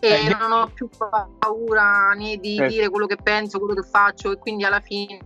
E eh, non ho più paura né di eh. dire quello che penso, quello che faccio, e quindi alla fine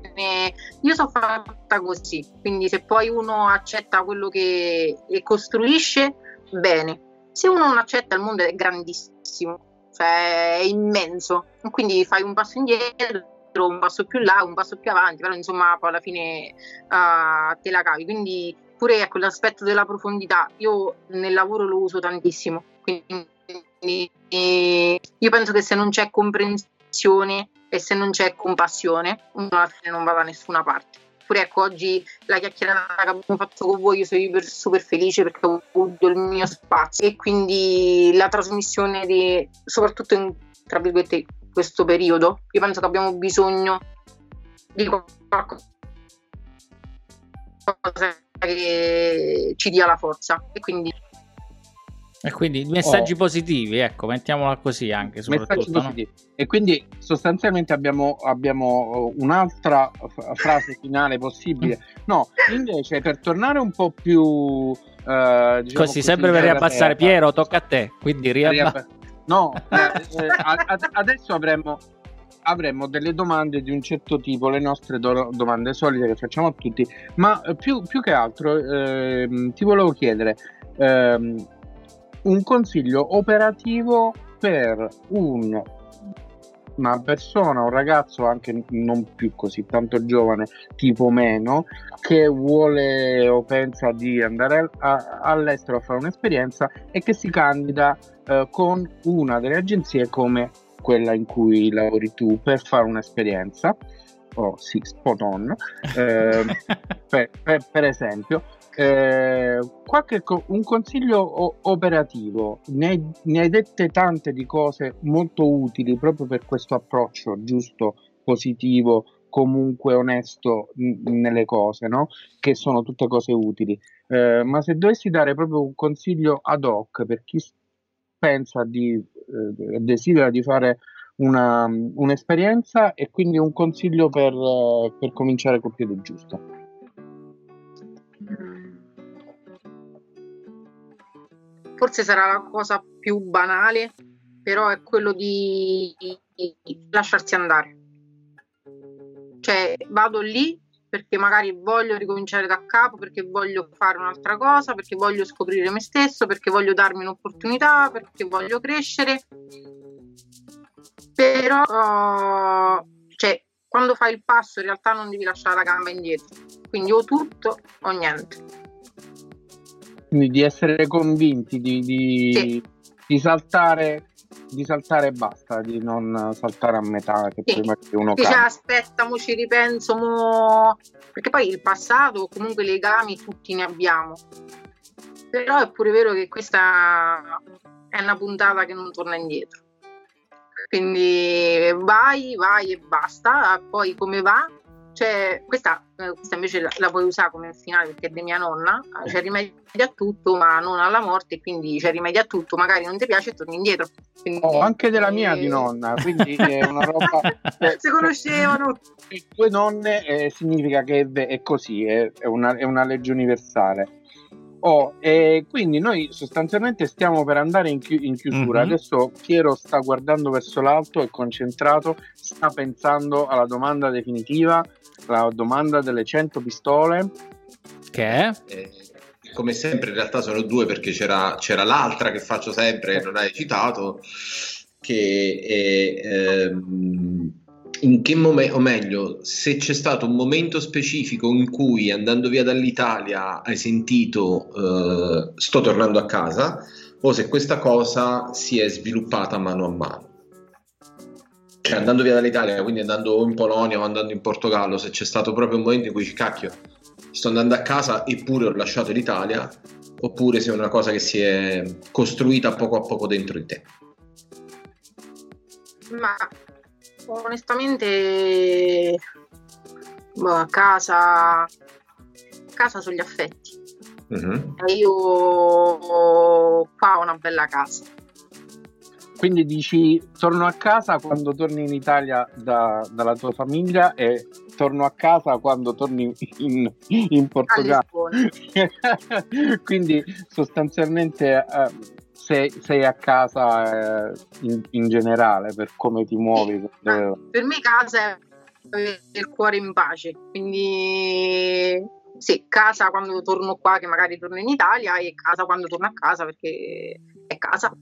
io sono fatta così. Quindi se poi uno accetta quello che costruisce, bene. Se uno non accetta, il mondo è grandissimo, cioè è immenso. Quindi fai un passo indietro un passo più là, un passo più avanti, però insomma poi alla fine uh, te la cavi. Quindi pure ecco, l'aspetto della profondità, io nel lavoro lo uso tantissimo, quindi io penso che se non c'è comprensione e se non c'è compassione, uno alla fine non va da nessuna parte. Pure ecco, oggi la chiacchierata che abbiamo fatto con voi, io sono super, super felice perché ho avuto il mio spazio e quindi la trasmissione di, soprattutto in tra virgolette questo periodo, io penso che abbiamo bisogno di qualcosa che ci dia la forza e quindi e quindi messaggi oh. positivi, ecco, mettiamola così anche. Messaggi positivi. No? E quindi sostanzialmente abbiamo, abbiamo un'altra f- frase finale possibile. No, invece per tornare un po' più... Uh, diciamo così, sempre per riabbassare, Piero, tocca a te. Quindi riabba... No, eh, eh, adesso avremmo avremmo delle domande di un certo tipo, le nostre do- domande solite che facciamo a tutti, ma eh, più, più che altro ehm, ti volevo chiedere ehm, un consiglio operativo per un, una persona, un ragazzo anche non più così tanto giovane, tipo meno, che vuole o pensa di andare a, all'estero a fare un'esperienza e che si candida eh, con una delle agenzie come quella in cui lavori tu, per fare un'esperienza, oh sì, spot on, eh, per, per, per, esempio, eh, qualche, un consiglio operativo, ne ne hai dette tante di cose molto utili proprio per questo approccio giusto, positivo, comunque onesto nelle cose, no? che sono tutte cose utili. Eh, ma se dovessi dare proprio un consiglio ad hoc per chi pensa di eh, desidera di fare una, un'esperienza e quindi un consiglio per, per cominciare col piede giusto. Forse sarà la cosa più banale, però è quello di lasciarsi andare. Cioè, vado lì perché magari voglio ricominciare da capo, perché voglio fare un'altra cosa, perché voglio scoprire me stesso, perché voglio darmi un'opportunità, perché voglio crescere. Però, cioè, quando fai il passo in realtà non devi lasciare la gamba indietro, quindi o tutto o niente. Quindi di essere convinti di, di, sì. di saltare di saltare e basta, di non saltare a metà che sì. prima che uno dice aspetta, mo ci ripenso, mo... perché poi il passato comunque legami tutti ne abbiamo. Però è pure vero che questa è una puntata che non torna indietro. Quindi vai, vai e basta, poi come va cioè, questa, eh, questa invece la, la, puoi usare come finale perché è di mia nonna, c'è cioè rimedia a tutto ma non alla morte, quindi c'è rimedia a tutto, magari non ti piace e torni indietro. Quindi, oh, anche della mia di nonna, quindi è una roba... Cioè, si conoscevano. Due nonne eh, significa che è, è così, è, è, una, è una legge universale. Oh, e quindi noi sostanzialmente stiamo per andare in, chi- in chiusura. Mm-hmm. Adesso Piero sta guardando verso l'alto, è concentrato, sta pensando alla domanda definitiva, la domanda delle 100 pistole. Che è? Eh, come sempre, in realtà sono due perché c'era, c'era l'altra che faccio sempre e non hai citato, che è. Ehm, in che momento, o meglio, se c'è stato un momento specifico in cui andando via dall'Italia hai sentito uh, sto tornando a casa, o se questa cosa si è sviluppata mano a mano. Cioè andando via dall'Italia, quindi andando in Polonia o andando in Portogallo, se c'è stato proprio un momento in cui dici cacchio, sto andando a casa eppure ho lasciato l'Italia, oppure se è una cosa che si è costruita poco a poco dentro di te. Ma onestamente boh, a casa casa sugli affetti. E io qua ho una bella casa. Quindi dici torno a casa quando torni in Italia da, dalla tua famiglia e torno a casa quando torni in, in Portogallo. Quindi sostanzialmente eh, sei, sei a casa eh, in, in, generale per come ti muovi? Ah, per me casa è il cuore in pace, quindi sì, casa quando torno qua, che magari torno in Italia, e casa quando torno a casa perché è casa.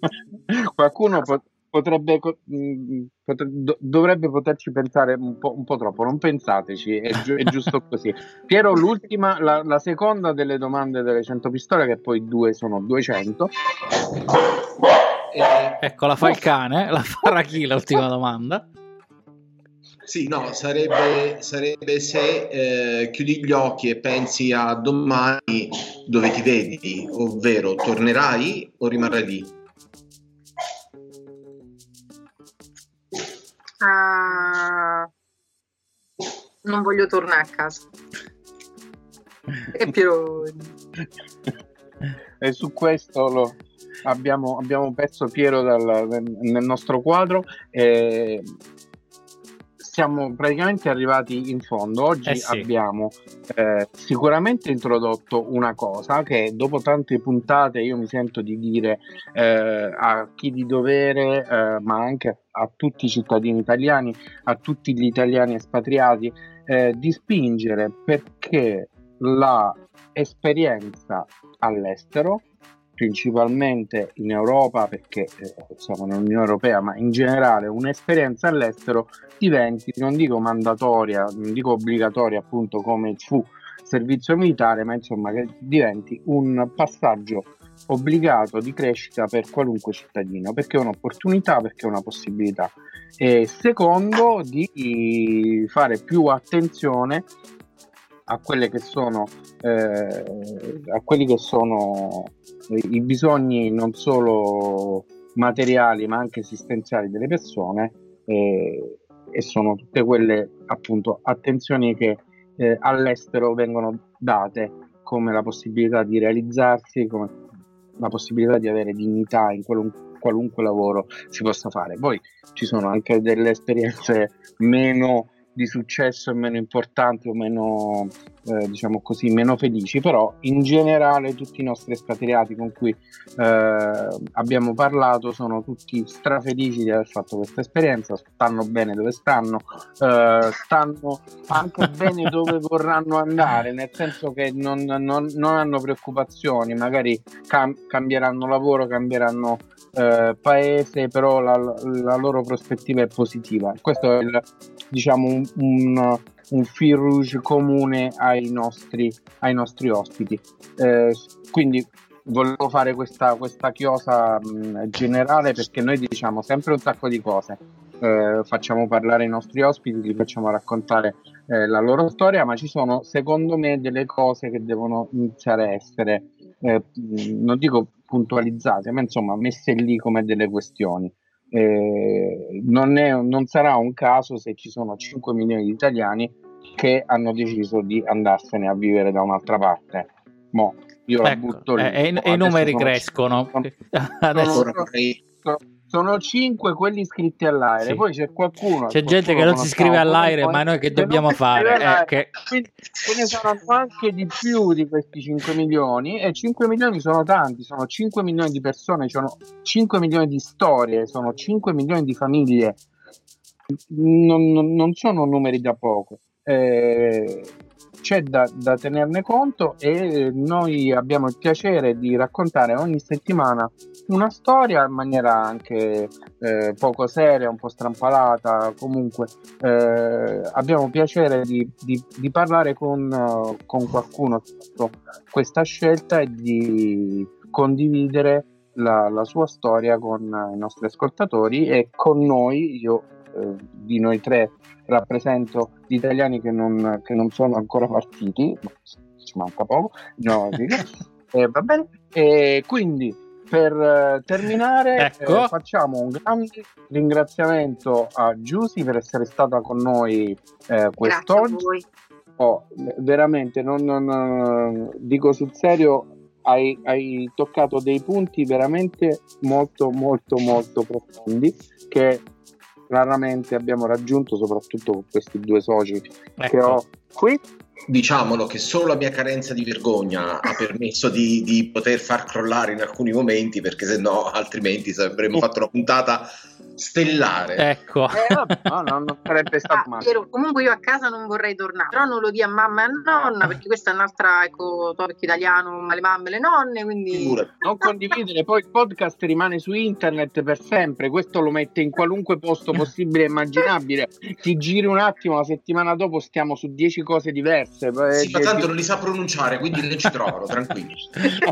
Qualcuno casa. Pot- potrebbe, mm, potrebbe, dovrebbe poterci pensare un po', un po', troppo, non pensateci, è, gi- è giusto così. Piero, l'ultima, la, la, seconda delle domande delle 100 pistole, che poi due sono 200. Eh, ecco, la fa il cane, la farà chi l'ultima domanda? Sì, no, sarebbe, sarebbe se eh, chiudi gli occhi e pensi a domani dove ti vedi, ovvero tornerai o rimarrai lì? Uh, non voglio tornare a casa. e Piero... e su questo lo, abbiamo, abbiamo perso Piero dal, nel nostro quadro. E siamo praticamente arrivati in fondo. Oggi eh sì. abbiamo eh, sicuramente introdotto una cosa che dopo tante puntate io mi sento di dire eh, a chi di dovere, eh, ma anche a tutti i cittadini italiani, a tutti gli italiani espatriati, eh, di spingere perché la esperienza all'estero principalmente in Europa, perché eh, siamo nell'Unione Europea, ma in generale un'esperienza all'estero diventi, non dico mandatoria, non dico obbligatoria appunto come fu servizio militare, ma insomma che diventi un passaggio obbligato di crescita per qualunque cittadino, perché è un'opportunità, perché è una possibilità. E secondo, di fare più attenzione a quelle che sono eh, a quelli che sono i bisogni non solo materiali ma anche esistenziali delle persone eh, e sono tutte quelle appunto attenzioni che eh, all'estero vengono date come la possibilità di realizzarsi, come la possibilità di avere dignità in qualunque, qualunque lavoro si possa fare. Poi ci sono anche delle esperienze meno di successo e meno importanti o meno, eh, diciamo così, meno felici, però in generale tutti i nostri espatriati con cui eh, abbiamo parlato sono tutti strafelici di aver fatto questa esperienza, stanno bene dove stanno, eh, stanno anche bene dove vorranno andare, nel senso che non, non, non hanno preoccupazioni, magari cam- cambieranno lavoro, cambieranno eh, paese, però la, la, loro prospettiva è positiva. Questo è il, diciamo un, un, un fil rouge comune ai nostri, ai nostri ospiti. Eh, quindi volevo fare questa, questa chiosa mh, generale perché noi diciamo sempre un sacco di cose. Eh, facciamo parlare i nostri ospiti, li facciamo raccontare eh, la loro storia, ma ci sono secondo me delle cose che devono iniziare a essere, eh, non dico puntualizzate, ma insomma messe lì come delle questioni. Eh, non, è, non, sarà un caso se ci sono 5 milioni di italiani che hanno deciso di andarsene a vivere da un'altra parte. Mo, io ecco, la butto lì. E, i numeri crescono. Adesso... sono, 5 quelli iscritti all'aereo, sì. poi c'è qualcuno. C'è gente che non si iscrive all'aereo, ma noi che dobbiamo fare? Eh, che... Quindi ce ne saranno anche di più di questi 5 milioni e 5 milioni sono tanti, sono 5 milioni di persone, sono 5 milioni di storie, sono 5 milioni di famiglie. Non, non, non sono numeri da poco. Eh, c'è da, da, tenerne conto e noi abbiamo il piacere di raccontare ogni settimana una storia in maniera anche eh, poco seria, un po' strampalata, comunque eh, abbiamo piacere di, di, di parlare con, uh, con qualcuno su questa scelta e di condividere la, la, sua storia con i nostri ascoltatori e con noi, io eh, di noi tre rappresento gli italiani che non, che non sono ancora partiti, ci manca poco, no, eh, va bene, e quindi per eh, terminare eh, ecco. eh, facciamo un grande ringraziamento a Giusy per essere stata con noi eh, quest'oggi. Oh, veramente, non, non, dico sul serio, hai, hai, toccato dei punti veramente molto, molto, molto profondi che raramente abbiamo raggiunto, soprattutto con questi due soci ecco. che ho qui diciamolo che solo la mia carenza di vergogna ha permesso di, di poter far crollare in alcuni momenti perché se no altrimenti avremmo fatto una puntata stellare. Ecco. Eh, no, no, non sarebbe stato ah, male. Piero, comunque io a casa non vorrei tornare, però non lo dia a mamma e a nonna perché questa è un'altra, ecco, topic italiano, ma le mamme e le nonne, quindi... Non condividere, poi il podcast rimane su internet per sempre, questo lo mette in qualunque posto possibile e immaginabile. Ti giri un attimo, la settimana dopo stiamo su dieci cose diverse. Sì, ma tanto non li sa pronunciare, quindi non ci trovano, tranquilli.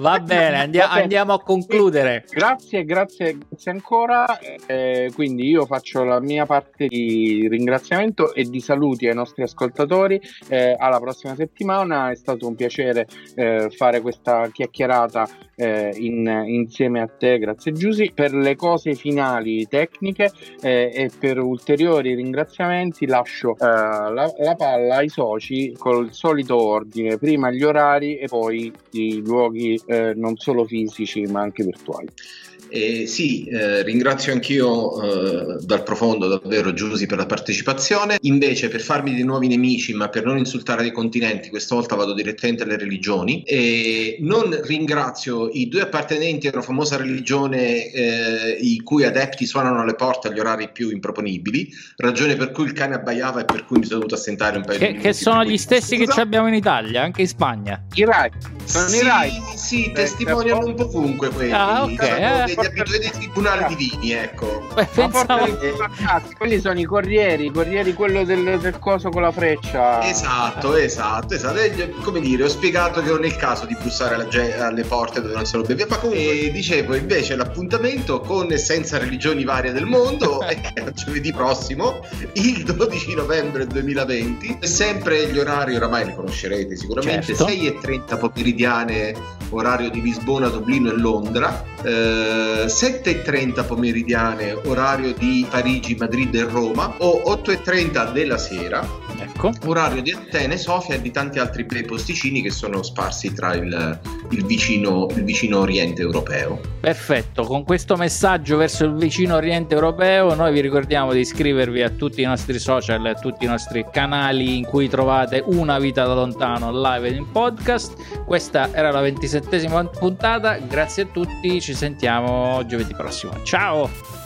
Va bene, andia- andiamo a concludere. Grazie, grazie, grazie ancora. Eh, quindi io faccio la mia parte di ringraziamento e di saluti ai nostri ascoltatori. Eh, alla prossima settimana, è stato un piacere eh, fare questa chiacchierata eh, in, insieme a te, grazie Giusy. Per le cose finali tecniche eh, e per ulteriori ringraziamenti lascio eh, la, la palla ai soci col solito ordine, prima gli orari e poi i luoghi eh, non solo fisici ma anche virtuali. Eh, sì, eh, ringrazio anch'io eh, dal profondo davvero Giusy per la partecipazione. Invece, per farmi dei nuovi nemici, ma per non insultare dei continenti, questa volta vado direttamente alle religioni. E non ringrazio i due appartenenti alla famosa religione eh, i cui adepti suonano alle porte agli orari più improponibili, ragione per cui il cane abbaiava e per cui mi sono dovuto assentare un paio che, di minuti. Che sono gli stessi scusa. che abbiamo in Italia, anche in Spagna. I Rai, sono sì, i Rai. Sì, testimoniano un po' ovunque quelli. Ah, ok. Abituati dei tribunali divini, ecco. Beh, pensavo... quelli sono i corrieri, i corrieri quello del, del, coso con la freccia. Esatto, esatto, esatto. E, come dire, ho spiegato che non è il caso di bussare alla, alle porte dove non se lo beve. Ma comunque, dicevo, invece l'appuntamento con e senza religioni varie del mondo è giovedì prossimo, il 12 novembre 2020. Sempre gli orari, oramai li conoscerete sicuramente, certo. 6 e 30 pomeridiane, orario di Lisbona, Dublino e Londra, eh, 7 e 30 pomeridiane, orario di Parigi, Madrid e Roma, o 8 e 30 della sera, ecco. orario di Atene, Sofia e di tanti altri bei posticini che sono sparsi tra il, il, vicino, il vicino Oriente europeo. Perfetto, con questo messaggio verso il vicino Oriente europeo noi vi ricordiamo di iscrivervi a tutti i nostri social e a tutti i nostri canali in cui trovate una vita da lontano live ed in podcast. Questa era la ventisettesima puntata, grazie a tutti, ci sentiamo giovedì prossimo. Ciao!